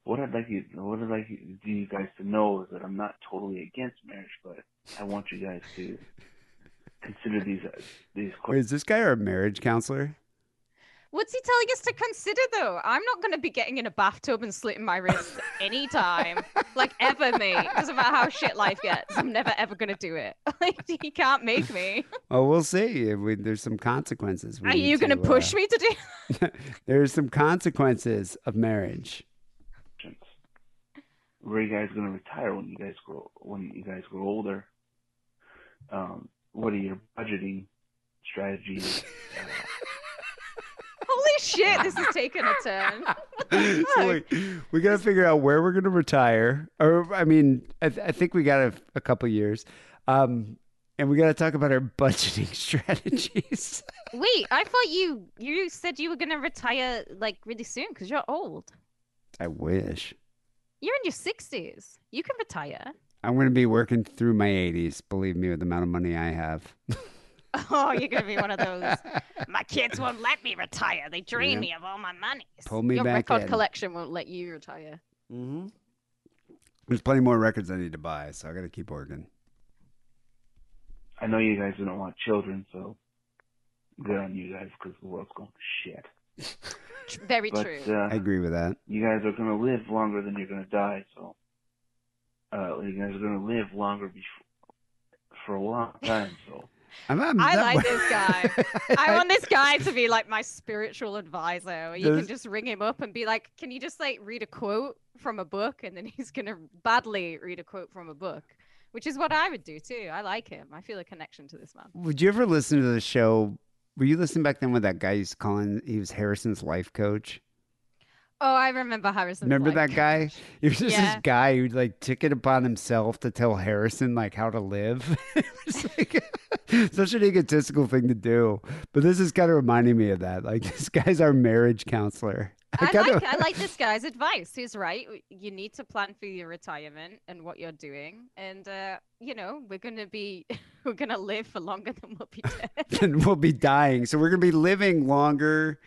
what I'd like you, what I'd like you, you guys to know is that I'm not totally against marriage, but I want you guys to consider these uh, these Wait, is this guy our marriage counselor? What's he telling us to consider though? I'm not going to be getting in a bathtub and slitting my wrists anytime, like ever, mate. Doesn't matter how shit life gets. I'm never ever going to do it. Like he can't make me. Oh, we'll see. We, there's some consequences. we Are you going to push uh, me to do? There's some consequences of marriage. Where are you guys going to retire when you guys grow when you guys grow older? Um, what are your budgeting strategies? Uh, Holy shit! This is taking a turn. So we, we got to figure out where we're going to retire. Or, I mean, I, th- I think we got a, a couple years. Um, and we got to talk about our budgeting strategies. Wait, I thought you you said you were going to retire like really soon because you're old. I wish. You're in your sixties. You can retire. I'm going to be working through my 80s, believe me, with the amount of money I have. Oh, you're gonna be one of those. My kids won't let me retire. They drain Yeah. me of all my money. Pull me Your back record in. collection won't let you retire. Mm-hmm. There's plenty more records I need to buy, so I got to keep working. I know you guys don't want children, so good on you guys because the world's going to shit. Very But true. uh, I agree with that. you guys are going to live longer than you're going to die, so uh, you guys are going to live longer before, for a long time. So I'm, I'm I like this guy. I want this guy to be like my spiritual advisor. You can just ring him up and be like, "Can you just like read a quote from a book?" And then he's gonna badly read a quote from a book, which is what I would do too. I like him. I feel a connection to this man. Would you ever listen to the show? Were you listening back then when that guy used to call in? He was Harrison's life coach. Oh, I remember Harrison. Remember that guy? He was just Yeah. this guy who like took it upon himself to tell Harrison like how to live. it was like such an egotistical thing to do. But this is kind of reminding me of that. Like this guy's our marriage counselor. I kinda- like I like this guy's advice. He's right. You need to plan for your retirement and what you're doing, and uh, you know we're gonna be we're gonna live for longer than we'll be dead. then we'll be dying. So we're gonna be living longer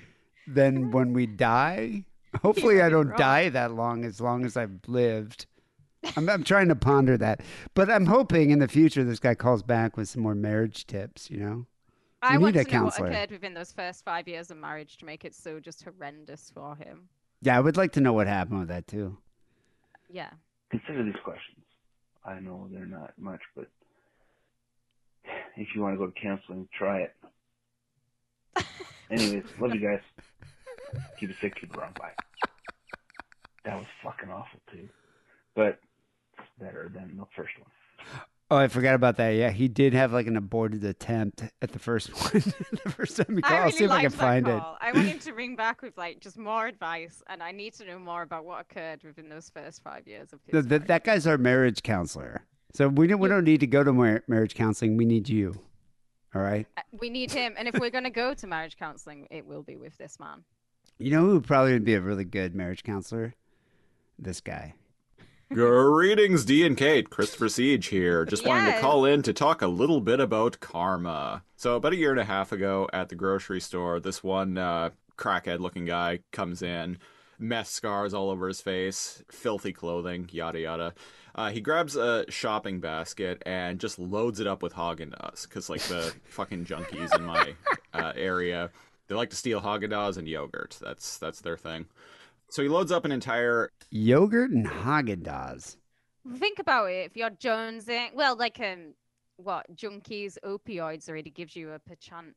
than when we die. Hopefully, I don't wrong. die that long. As long as I've lived, I'm, I'm trying to ponder that. But I'm hoping in the future this guy calls back with some more marriage tips. You know, I You want to a know what occurred within those first five years of marriage to make it so just horrendous for him. yeah, I would like to know what happened with that too. Yeah. consider these questions. I know they're not much, but if you want to go to counseling, try it. Anyways, love you guys. Keep it sick, keep it wrong. Bye. That was fucking awful too, but it's better than the first one. Oh, I forgot about that. Yeah, he did have like an aborted attempt at the first one. the first time he called. I I'll see if I can find that it. I want him to ring back with like just more advice, and I need to know more about what occurred within those first five years of his. Th- th- that guy's our marriage counselor. So we don't we don't need to go to mar- marriage counseling. We need you. All right. Uh, We need him, and if we're gonna go to marriage counseling, it will be with this man. You know who probably would be a really good marriage counselor? This guy. Greetings, D and Kate. Christopher Siege here. Just wanted to call in to talk a little bit about karma. So, about a year and a half ago at the grocery store, this one uh, crackhead looking guy comes in, mess scars all over his face, filthy clothing, yada yada. Uh, he grabs a shopping basket and just loads it up with Haagen Dazs because, like, the fucking junkies in my uh, area, they like to steal Haagen Dazs and yogurt. That's that's their thing. So he loads up an entire Yogurt and Haagen Dazs. Think about it. If you're jonesing, well, like um, what junkies, opioids already gives you a perchance.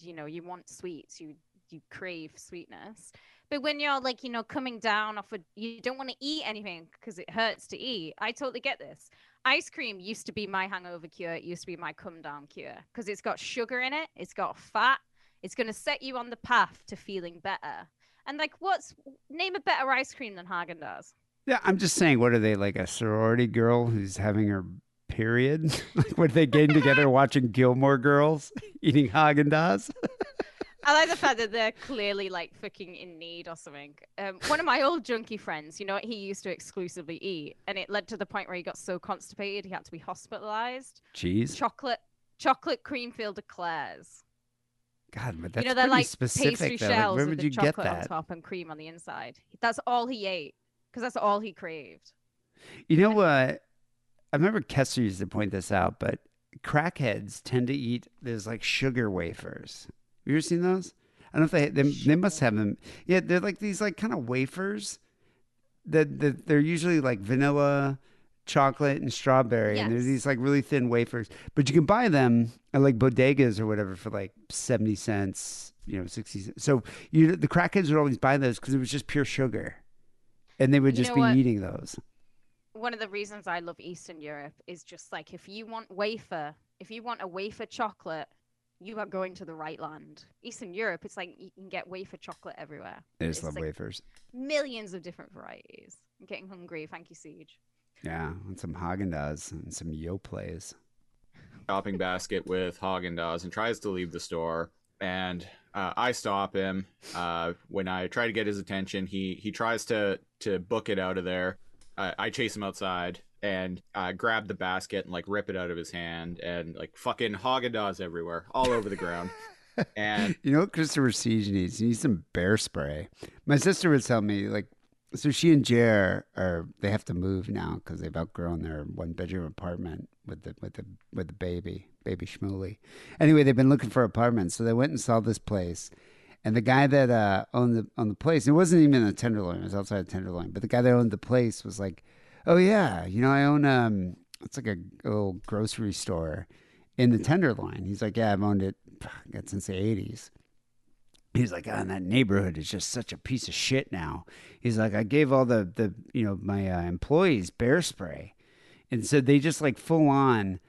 You know, you want sweets, you you crave sweetness. But when you're like, you know, coming down off a, you don't want to eat anything because it hurts to eat. I totally get this. Ice cream used to be my hangover cure. It used to be my come down cure because it's got sugar in it. It's got fat. It's going to set you on the path to feeling better. And like, what's name a better ice cream than Haagen Dazs? Yeah, I'm just saying. What are they like? A sorority girl who's having her period? like, what are they getting together watching Gilmore Girls, eating Haagen Dazs? I like the fact that they're clearly like fucking in need or something. Um, one of my old junkie friends, you know what he used to exclusively eat, and it led to the point where he got so constipated he had to be hospitalized. Cheese. Chocolate, chocolate cream filled eclairs. God, but that's you know, pretty like specific. pastry though. Like, shells where would you get chocolate on that? top and cream on the inside. That's all he ate because that's all he craved. You know what? I remember Kessler used to point this out, but crackheads tend to eat there's like sugar wafers. Have you ever seen those? I don't know if they they, they must have them. Yeah, they're like these like kind of wafers that, that they're usually like vanilla, chocolate, and strawberry, and they're these like really thin wafers. But you can buy them at like bodegas or whatever for like seventy cents, you know, sixty. Cents. So you the crackheads would always buy those because it was just pure sugar, and they would You just know be what? eating those. one of the reasons I love Eastern Europe is just like if you want wafer, if you want a wafer chocolate, you are going to the right land. Eastern Europe, it's like you can get wafer chocolate everywhere. I just It's love like wafers. Millions of different varieties. I'm getting hungry. Thank you, Siege. Yeah, and some Haagen Dazs and some Yoplaits. Shopping basket with Haagen Dazs and tries to leave the store. And uh, I stop him. Uh, when I try to get his attention, he he tries to to book it out of there. Uh, I chase him outside and uh, grab the basket and like rip it out of his hand and like fucking Haagen Dazs everywhere, all over the ground. And You know what Christopher Siege needs? He needs some bear spray. My sister would tell me, like, so she and Jer are they have to move now because they've outgrown their one bedroom apartment with the with the with the baby baby Shmuley. Anyway, they've been looking for apartments, so they went and saw this place. And the guy that uh, owned the owned the place, it wasn't even a Tenderloin; it was outside of Tenderloin. But the guy that owned the place was like, Oh yeah, you know I own um, it's like a little grocery store in the Tenderloin. He's like, yeah, I've owned it God, since the '80s. He's like, oh, that neighborhood is just such a piece of shit now. He's like, I gave all the the you know my uh, employees bear spray, and so they just like full on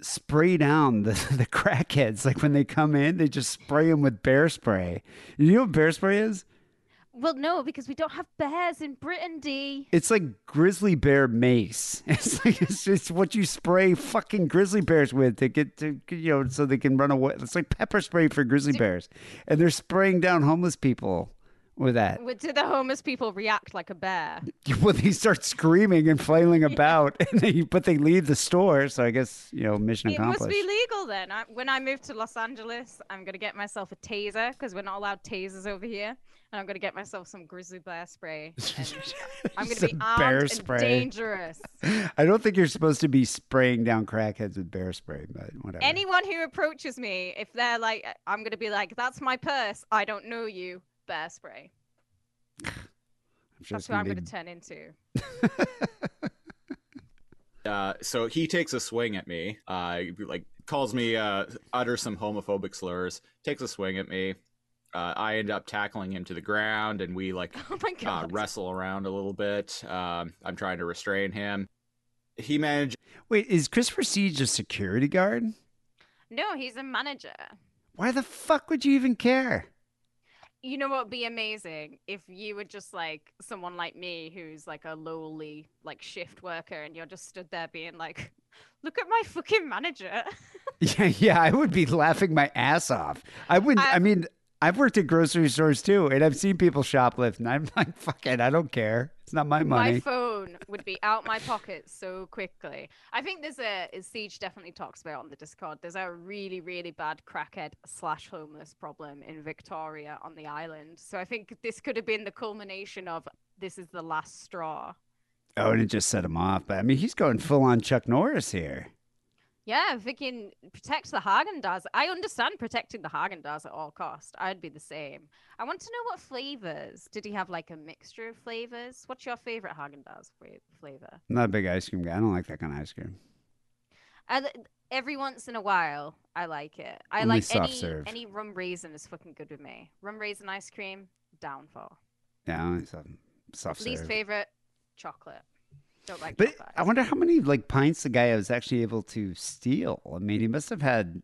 spray down the the crackheads. Like when they come in, they just spray them with bear spray. You know what bear spray is? Well, no, because we don't have bears in Britain, D. It's like grizzly bear mace. It's like it's just what you spray fucking grizzly bears with to get to you know so they can run away. It's like pepper spray for grizzly bears, and they're spraying down homeless people with that. Would- Do the homeless people react like a bear? Well, they start screaming and flailing about, and they, but they leave the store. So I guess you know mission It must be legal then. I, when I move to Los Angeles, I'm gonna get myself a taser because we're not allowed tasers over here, and I'm gonna get myself some grizzly bear spray. Uh, I'm gonna be armed bear and spray. dangerous. I don't think you're supposed to be spraying down crackheads with bear spray, but whatever. Anyone who approaches me, if they're like, I'm gonna be like, "That's my purse. I don't know you." Bear spray. I'm That's what I'm gonna turn into. Uh, so he takes a swing at me. Uh, like calls me, uh, utters some homophobic slurs, takes a swing at me. Uh, I end up tackling him to the ground, and we like Oh uh, wrestle around a little bit. Um, I'm trying to restrain him. He managed. Wait, is Christopher Siege a security guard? No, he's a manager. Why the fuck would you even care? You know what would be amazing if you were just like someone like me who's like a lowly like shift worker and you're just stood there being like, look at my fucking manager. Yeah, yeah, I would be laughing my ass off. I wouldn't. I, I- mean, I've worked at grocery stores too, and I've seen people shoplift, and I'm like, fuck it, I don't care. It's not my money. My phone would be out my pocket so quickly. I think there's a Siege definitely talks about on the Discord. There's a really really bad crackhead slash homeless problem in Victoria on the island. So I think this could have been the culmination of this is the last straw. oh, and it just set him off. But I mean, he's going full on Chuck Norris here. Yeah, if we can protect the Haagen Dazs, I understand protecting the Haagen Dazs at all cost. I'd be the same. I want to know what flavors. Did he have like a mixture of flavors? What's your favorite Haagen Dazs flavor? I'm not a big ice cream guy. I don't like that kind of ice cream. I, every once in a while, I like it. I Only like soft any serve. any rum raisin is fucking good with me. Rum raisin ice cream, downfall. Yeah, I like soft, soft Least serve. favorite, chocolate. Don't like But chocolate. I wonder how many like pints the guy was actually able to steal. I mean, he must have had.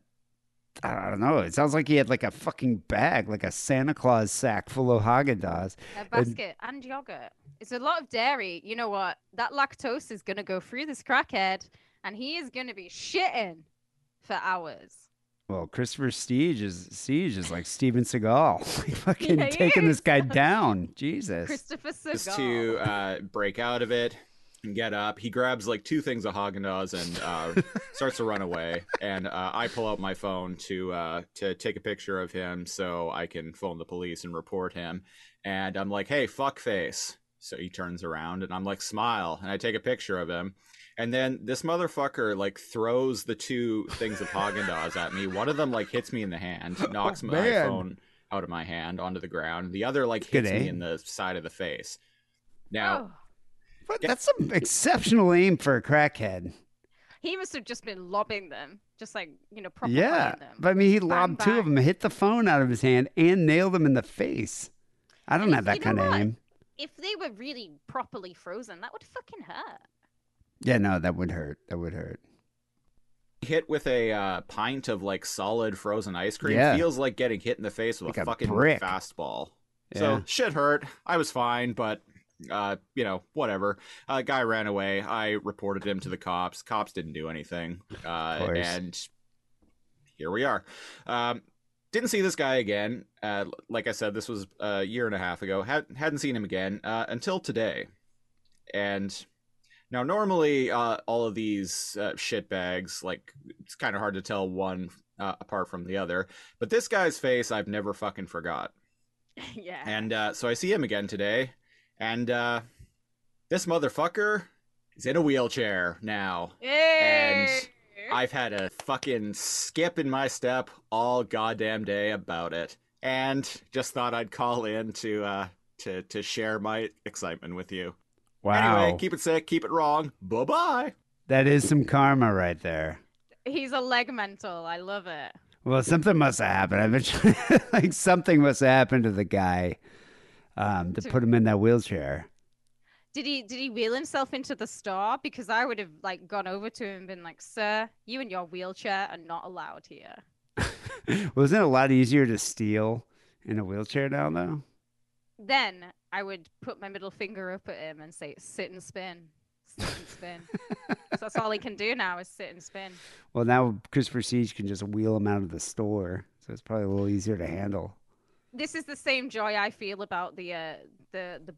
I don't know. It sounds like he had like a fucking bag, like a Santa Claus sack full of Haagen Dazs. A basket and yogurt. It's a lot of dairy. You know what? That lactose is gonna go through this crackhead, and he is gonna be shitting for hours. Well, Christopher Siege is Siege is like Steven Seagal, like fucking Yeah, he taking this guy down. Jesus. Christopher Just Seagal. to uh, break out of it and get up. He grabs like two things of Haagen Dazs and uh, starts to run away. And uh, I pull out my phone to uh, to take a picture of him so I can phone the police and report him. And I'm like, "Hey, fuck face." So he turns around and I'm like, "Smile," and I take a picture of him. And then this motherfucker like throws the two things of Haagen Dazs at me. One of them like hits me in the hand, knocks my Oh, man. phone out of my hand onto the ground. The other like Good hits me in the side of the face. Now, Oh, But that's some exceptional aim for a crackhead. he must have just been lobbing them, just like you know, proper Yeah, them. but I mean, he Bang, lobbed two of them, hit the phone out of his hand, and nailed him in the face. I don't And have that kind of what? aim. If they were really properly frozen, that would fucking hurt. Yeah, no, that would hurt. That would hurt. hit with a uh, pint of like solid frozen ice cream Yeah. feels like getting hit in the face with Like a a fucking brick. fastball. Yeah. So shit hurt. I was fine, but uh, you know, whatever. Uh, guy ran away. I reported him to the cops. Cops didn't do anything. Uh, and here we are. Um, didn't see this guy again. Uh, like I said, this was a year and a half ago. Had, hadn't seen him again uh, until today. And now, normally, uh, all of these uh, shit bags, like, it's kind of hard to tell one uh, apart from the other. But this guy's face, I've never fucking forgot. yeah. And uh, so I see him again today, and uh, this motherfucker is in a wheelchair now. Yay! I've had a fucking skip in my step all goddamn day about it, and just thought I'd call in to uh, to to share my excitement with you. Wow. Anyway, keep it sick, keep it wrong. Bye bye. that is some karma right there. He's a leg mental. I love it. Well, something must have happened. I bet like something must have happened to the guy um, to put him in that wheelchair. Did he did he wheel himself into the store? Because I would have like gone over to him and been like, "Sir, you and your wheelchair are not allowed here." Wasn't it a lot easier to steal in a wheelchair now, though? Then I would put my middle finger up at him and say, "Sit and spin, sit and spin." so that's all he can do now is sit and spin. Well, now Christopher Siege can just wheel him out of the store, so it's probably a little easier to handle. This is the same joy I feel about the uh, the the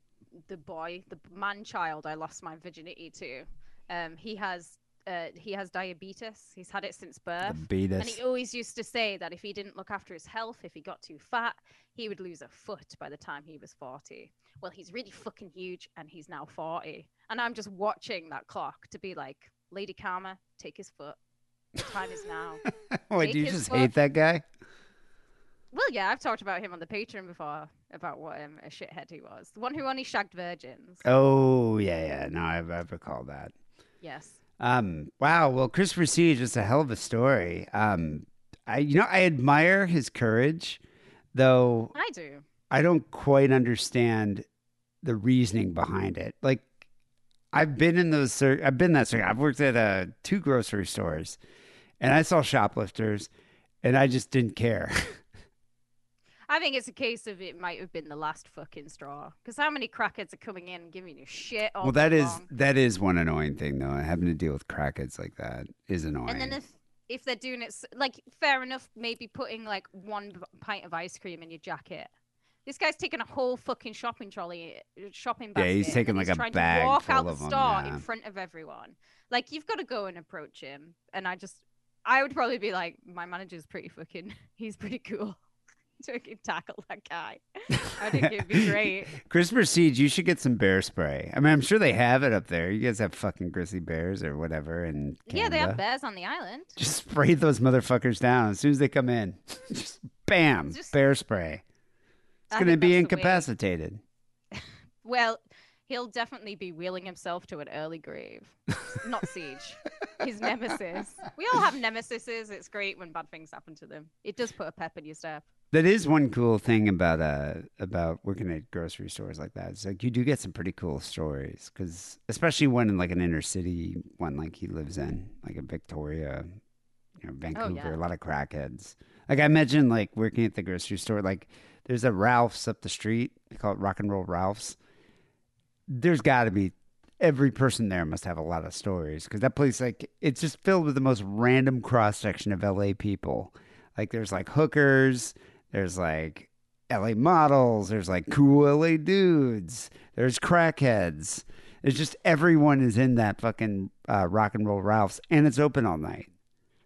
the boy, the man child I lost my virginity to. Um, he has uh, he has diabetes. He's had it since birth. Diabetes. And he always used to say that if he didn't look after his health, if he got too fat, he would lose a foot by the time he was 40. Well, he's really fucking huge and he's now 40. And I'm just watching that clock to be like, Lady Karma, take his foot. The time is now. Wait, do you just foot. hate that guy? Well, yeah, I've talked about him on the Patreon before about what um, a shithead he was. The one who only shagged virgins. Oh, yeah, yeah. No, I, I recall that. Yes. Um, wow. Well, Christopher Siege is just a hell of a story. Um, I, you know, I admire his courage, though I do. I don't quite understand the reasoning behind it. Like, I've been in those, I've been that. I've worked at uh, two grocery stores, and I saw shoplifters, and I just didn't care. I think it's a case of it might have been the last fucking straw. Because how many crackheads are coming in and giving you shit all well, that is long? that is one annoying thing, though. Having to deal with crackheads like that is annoying. And then if if they're doing it like fair enough, maybe putting like one pint of ice cream in your jacket. This guy's taking a whole fucking shopping trolley, uh, shopping Yeah, he's taking, like, a trying bag to walk out of the store yeah. in front of everyone. Like you've got to go and approach him. And I just, I would probably be like, my manager's pretty fucking, he's pretty cool. to fucking tackle that guy. I think it'd be great. Christopher Siege, you should get some bear spray. I mean, I'm sure they have it up there. You guys have fucking grizzly bears or whatever, and Yeah, they have bears on the island. Just spray those motherfuckers down as soon as they come in. Just bam, Just- bear spray. It's I gonna be that's the way- incapacitated. Well, he'll definitely be wheeling himself to an early grave. Not Siege. His nemesis. We all have nemesises. It's great when bad things happen to them. It does put a pep in your step. That is one cool thing about uh about working at grocery stores like that. It's like you do get some pretty cool stories because especially when in like an inner city one like he lives in, like in Victoria, you know, Vancouver, yeah. a lot of crackheads. Like I imagine like working at the grocery store, like there's a Ralph's up the street. They call it Rock and Roll Ralph's. There's got to be every person there must have a lot of stories because that place like it's just filled with the most random cross section of LA people. Like there's like hookers, there's like LA models, there's like cool LA dudes, there's crackheads. It's just everyone is in that fucking uh, rock and roll Ralph's, and it's open all night.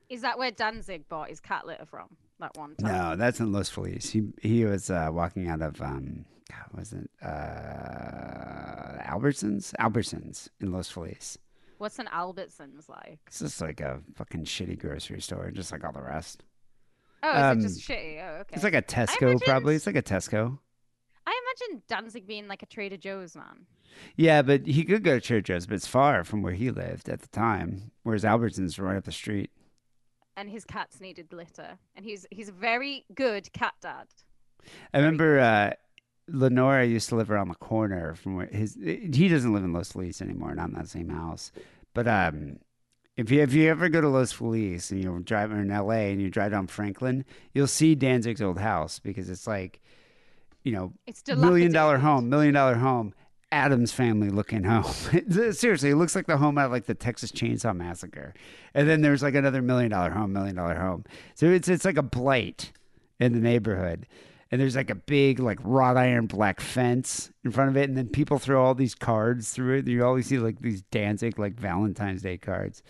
Is that where Danzig bought his cat litter from? That one time? No, that's in Los Feliz. He he was uh, walking out of um, was it uh, Albertsons? Albertsons in Los Feliz. What's an Albertsons like? It's just like a fucking shitty grocery store, just like all the rest. Oh, is Um, it just shitty? Oh, okay. It's like a Tesco, probably. It's like a Tesco. I imagine Danzig being like a Trader Joe's man. Yeah, but he could go to Trader Joe's, but it's far from where he lived at the time. Whereas Albertsons right up the street. and his cats needed litter, and he's he's a very good cat dad. I remember uh, Lenora used to live around the corner from where his. He doesn't live in Los Feliz anymore, not in that same house. But um, if you if you ever go to Los Feliz and you're driving in L.A. and you drive down Franklin, you'll see Danzig's old house because it's like, you know, It's million dollar home, million dollar home. Addams family looking home. Uh, seriously, it looks like the home out of like the Texas Chainsaw Massacre. And then there's like another million dollar home, million dollar home. So it's it's like a blight in the neighborhood. And there's like a big like wrought iron black fence in front of it, and then people throw all these cards through it. You always see like these Danzig like Valentine's Day cards.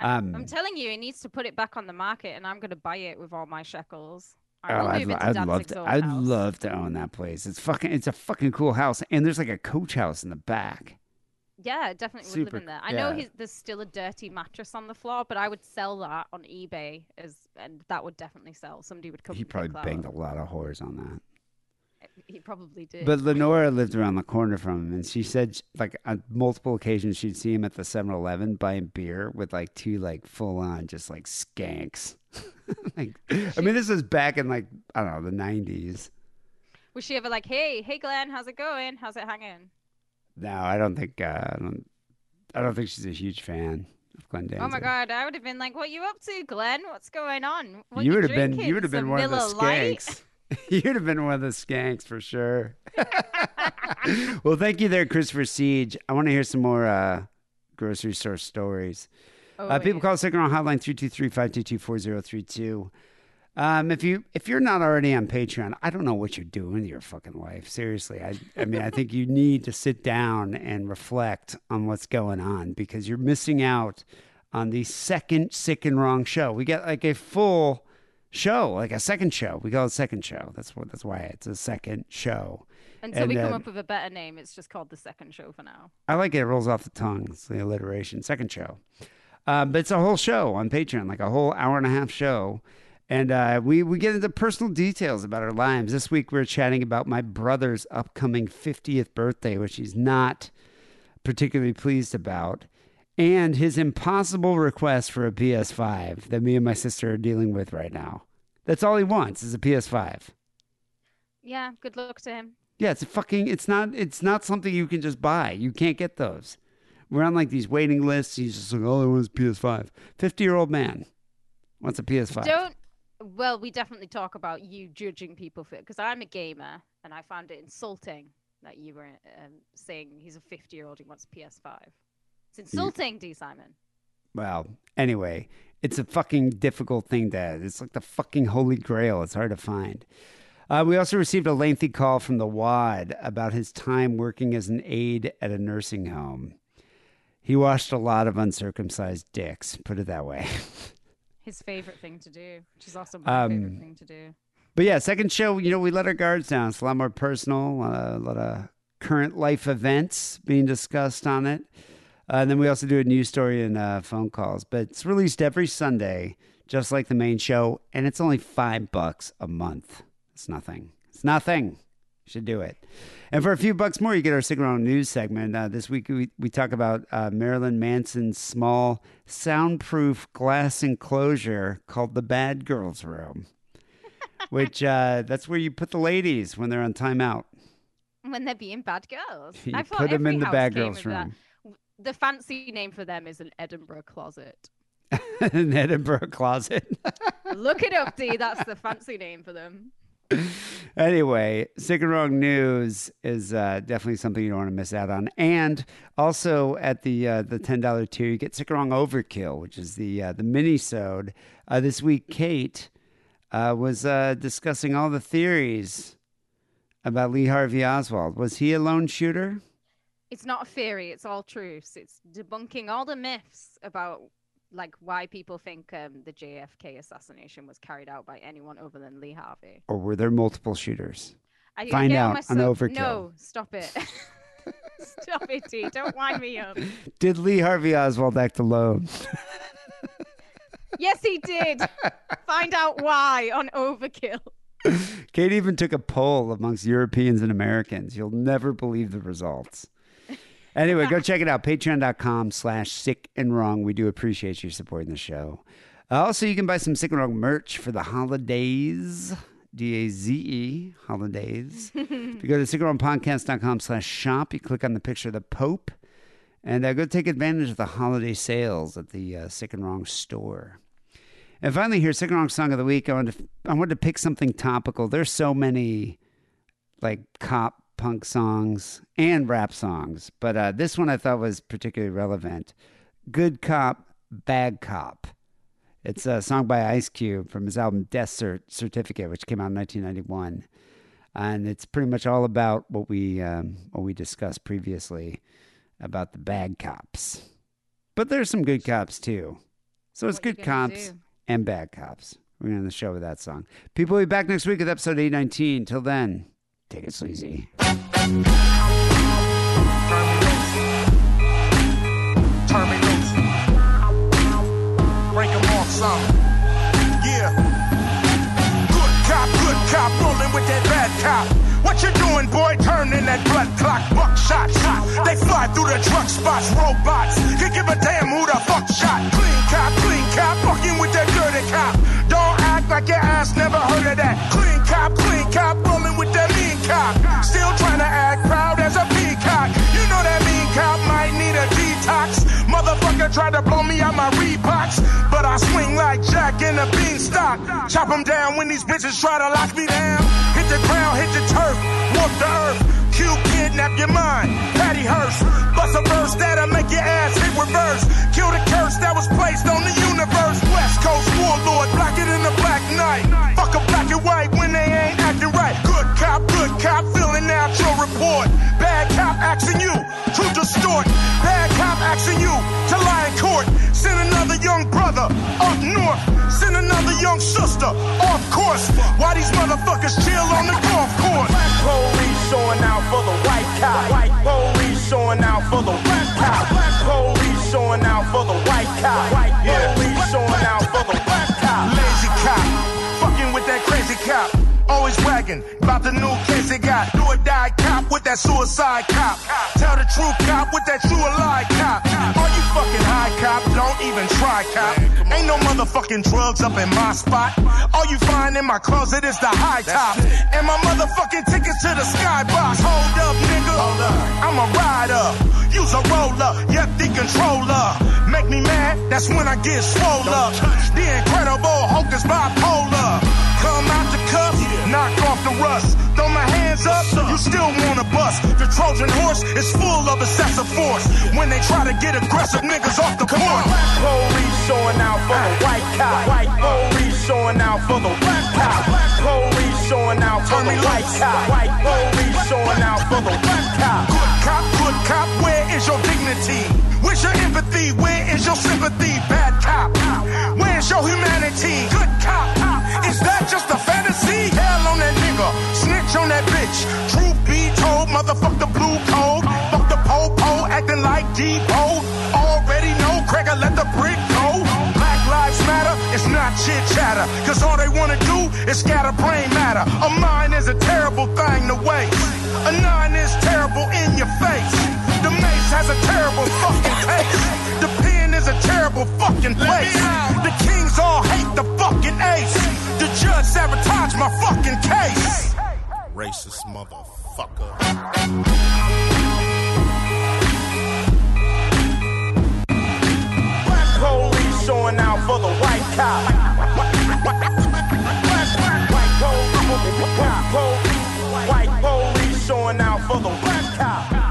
Um, I'm telling you, he needs to put it back on the market, and I'm going to buy it with all my shekels. I Oh, I'd, move lo- into I'd love to. I'd house. love to own that place. It's fucking. It's a fucking cool house, and there's like a coach house in the back. Yeah, definitely would Super live in there. I know yeah. he's, there's still a dirty mattress on the floor, but I would sell that on eBay as, and that would definitely sell. Somebody would come. He and probably that banged up. a lot of whores on that. Eh, he probably did. But Lenora lived around the corner from him, and she said, like, on multiple occasions, she'd see him at the 7 Eleven buying beer with, like, two, like, full on, just like skanks. like, I mean, this was back in, like, I don't know, the 90s. was she ever like, "Hey, hey, Glenn, how's it going? How's it hanging?" No, I don't think, uh, I don't, I don't think she's a huge fan of Glenn Danzig. Oh my god, I would have been like, "What you up to, Glenn? What's going on? What you would have been, you would have been one of the skanks. You'd have been one of the skanks for sure. well, thank you there, Christopher Siege. I want to hear some more uh, grocery store stories. Oh, uh, people yeah. call us on hotline 323-522-4032. Um, if you if you're not already on Patreon, I don't know what you're doing in your fucking life. Seriously, I I mean I think you need to sit down and reflect on what's going on because you're missing out on the second sick and wrong show. We get like a full show, like a second show. We call it second show. That's what that's why it's a second show. Until we And, come uh, up with a better name, it's just called the second show for now. I like it. It rolls off the tongue. It's the alliteration. Second show. Um, but it's a whole show on Patreon, like a whole hour and a half show. And uh, we, we get into personal details about our lives. This week we're chatting about my brother's upcoming 50th birthday, which he's not particularly pleased about, and his impossible request for a PS5 that me and my sister are dealing with right now. That's all he wants is a PS5. Yeah, good luck to him. Yeah, it's a fucking. It's not. It's not something you can just buy. You can't get those. We're on like these waiting lists. He's just like, all I want is PS5. Fifty-year-old man wants a PS5. Don't. Well, we definitely talk about you judging people for because I'm a gamer and I found it insulting that you were um, saying he's a 50 year old who wants a PS5. It's insulting, D. Simon. Well, anyway, it's a fucking difficult thing to. Add. It's like the fucking holy grail. It's hard to find. Uh, we also received a lengthy call from the WAD about his time working as an aide at a nursing home. He washed a lot of uncircumcised dicks, put it that way. His favorite thing to do, which is also my Um, favorite thing to do. But yeah, second show, you know, we let our guards down. It's a lot more personal, uh, a lot of current life events being discussed on it. Uh, and then we also do a news story and uh, phone calls. But it's released every Sunday, just like the main show, and it's only five bucks a month. It's nothing. It's nothing. Should do it. And for a few bucks more, you get our Signal News segment. Uh, this week, we, we talk about uh, Marilyn Manson's small soundproof glass enclosure called the Bad Girls Room which uh, that's where you put the ladies when they're on timeout. When they're being bad girls. You I put 'em every in the bad girls' with that. room. The fancy name for them is an Edinburgh closet. An Edinburgh closet. Look it up, D. That's the fancy name for them. Anyway, sick and wrong news is uh, definitely something you don't want to miss out on. And also at the uh, the ten dollar tier, you get sick and wrong overkill, which is the uh, the mini sode. Uh, this week, Kate uh, was uh, discussing all the theories about Lee Harvey Oswald. Was he a lone shooter? It's not a theory, it's all truths. It's debunking all the myths about like why people think um, the JFK assassination was carried out by anyone other than Lee Harvey. Or were there multiple shooters? I, Find out on Overkill. No, stop it. stop it, T. Don't wind me up. Did Lee Harvey Oswald act alone? Yes, he did. Find out why on Overkill. Kate even took a poll amongst Europeans and Americans. You'll never believe the results. Anyway, go check it out. Patreon.com slash sick and wrong. We do appreciate you supporting the show. Uh, also, you can buy some sick and wrong merch for the holidays. D A Z E, holidays. if you go to sickandwrongpodcast.com slash shop, you click on the picture of the Pope and uh, go take advantage of the holiday sales at the uh, Sick and Wrong store. And finally, here, Sick and Wrong Song of the Week. I wanted, to, I wanted to pick something topical. There's so many like cop punk songs and rap songs, but uh, this one I thought was particularly relevant. Good Cop, Bad Cop. It's a song by Ice Cube from his album Death Cert- Certificate, which came out in 1991. And it's pretty much all about what we um, what we discussed previously about the bad cops. But there's some good cops too. So it's What good cops do? and bad cops. We're going to end the show with that song. People will be back next week with episode 819. Till then, take it sleazy. Loose. Break off some. Yeah. Good cop, good cop, rolling with that bad cop. What you doing, boy? Turn in that blood clock, buckshot. They fly through the truck spots, robots. Can give a damn who the fuck shot. Clean cop, clean cop, fucking with that dirty cop. Don't act like your ass never heard of that. Clean cop, clean cop, rolling with cop. Still trying to act proud as a peacock. You know that mean cop might need a detox. Motherfucker tried to blow me out my Reeboks, but I swing like Jack in a beanstalk. Chop 'em down when these bitches try to lock me down. Hit the ground, hit the turf, walk the earth. Q kidnap your mind, Patty Hearst. Bust a verse that'll make your ass hit reverse. Kill the curse that was placed on the universe. West Coast warlord, black it in the black night. Fuck a black and white when they ain't acting right. Good cop, good cop, filling out your report. Bad cop asking you to distort. Bad cop asking you to lie in court. Send another young brother up north. Send another young sister off course. Why these motherfuckers chill on the golf course? Black police showing out for the white cop. White police showing out for the black cop. Black police showing out for the white cop. White police showing out for the crazy cop. Always bragging about the new case they got. Do or die cop with that suicide cop. Tell the true cop with that true lie cop. Are you fucking high cop? Don't even try cop. Ain't no motherfucking drugs up in my spot. All you find in my closet is the high top. And my motherfucking tickets to the skybox. Hold up, nigga. I'm a rider. Use a roller. Yep, the controller. Make me mad, that's when I get swole up. The incredible Hulk is bipolar. Come out the cuff, knock off the rust. Throw my hands up, you still wanna bust. The Trojan horse is full of excessive force. When they try to get aggressive niggas off the porch. Black police showing out for the white cop. White police showing out for the black cop. Black police showing out for the white cop. White police showing out for the black cop. Good cop, good cop, where is your dignity? Where's your empathy? Where is your sympathy? Bad cop, where's your humanity? Good cop, is that just a fantasy? Hell on that nigga, snitch on that bitch. Truth be told, motherfuck the blue code. Fuck the po-po, acting like Deebo. Already know, Craig'll let the brick go. Black lives matter, it's not chit chatter. Cause all they wanna do is scatter brain matter. A mind is a terrible thing to waste. A nine is terrible in your face. The mace has a terrible fucking taste. The pen is a terrible fucking place. The kings all hate the fucking ace. Judge my fucking case. Racist motherfucker. Black police showing out for the white cop. White police, white police showing out for the black cop.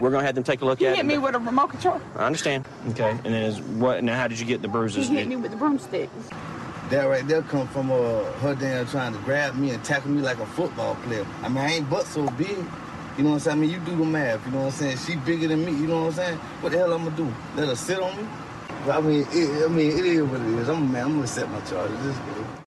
We're gonna have them take a look He at hit it. me with a remote control. I understand. Okay, and then is what? Now, how did you get the He bruises? hit me with the broomstick. That right there come from uh, her damn trying to grab me and tackle me like a football player. I mean, I ain't but so big. You know what I'm saying? I mean, you do the math. You know what I'm saying? She bigger than me. You know what I'm saying? What the hell I'm gonna do? Let her sit on me? I mean, it, I mean, it is what it is. I'm a man. I'm gonna accept my charges. This is good.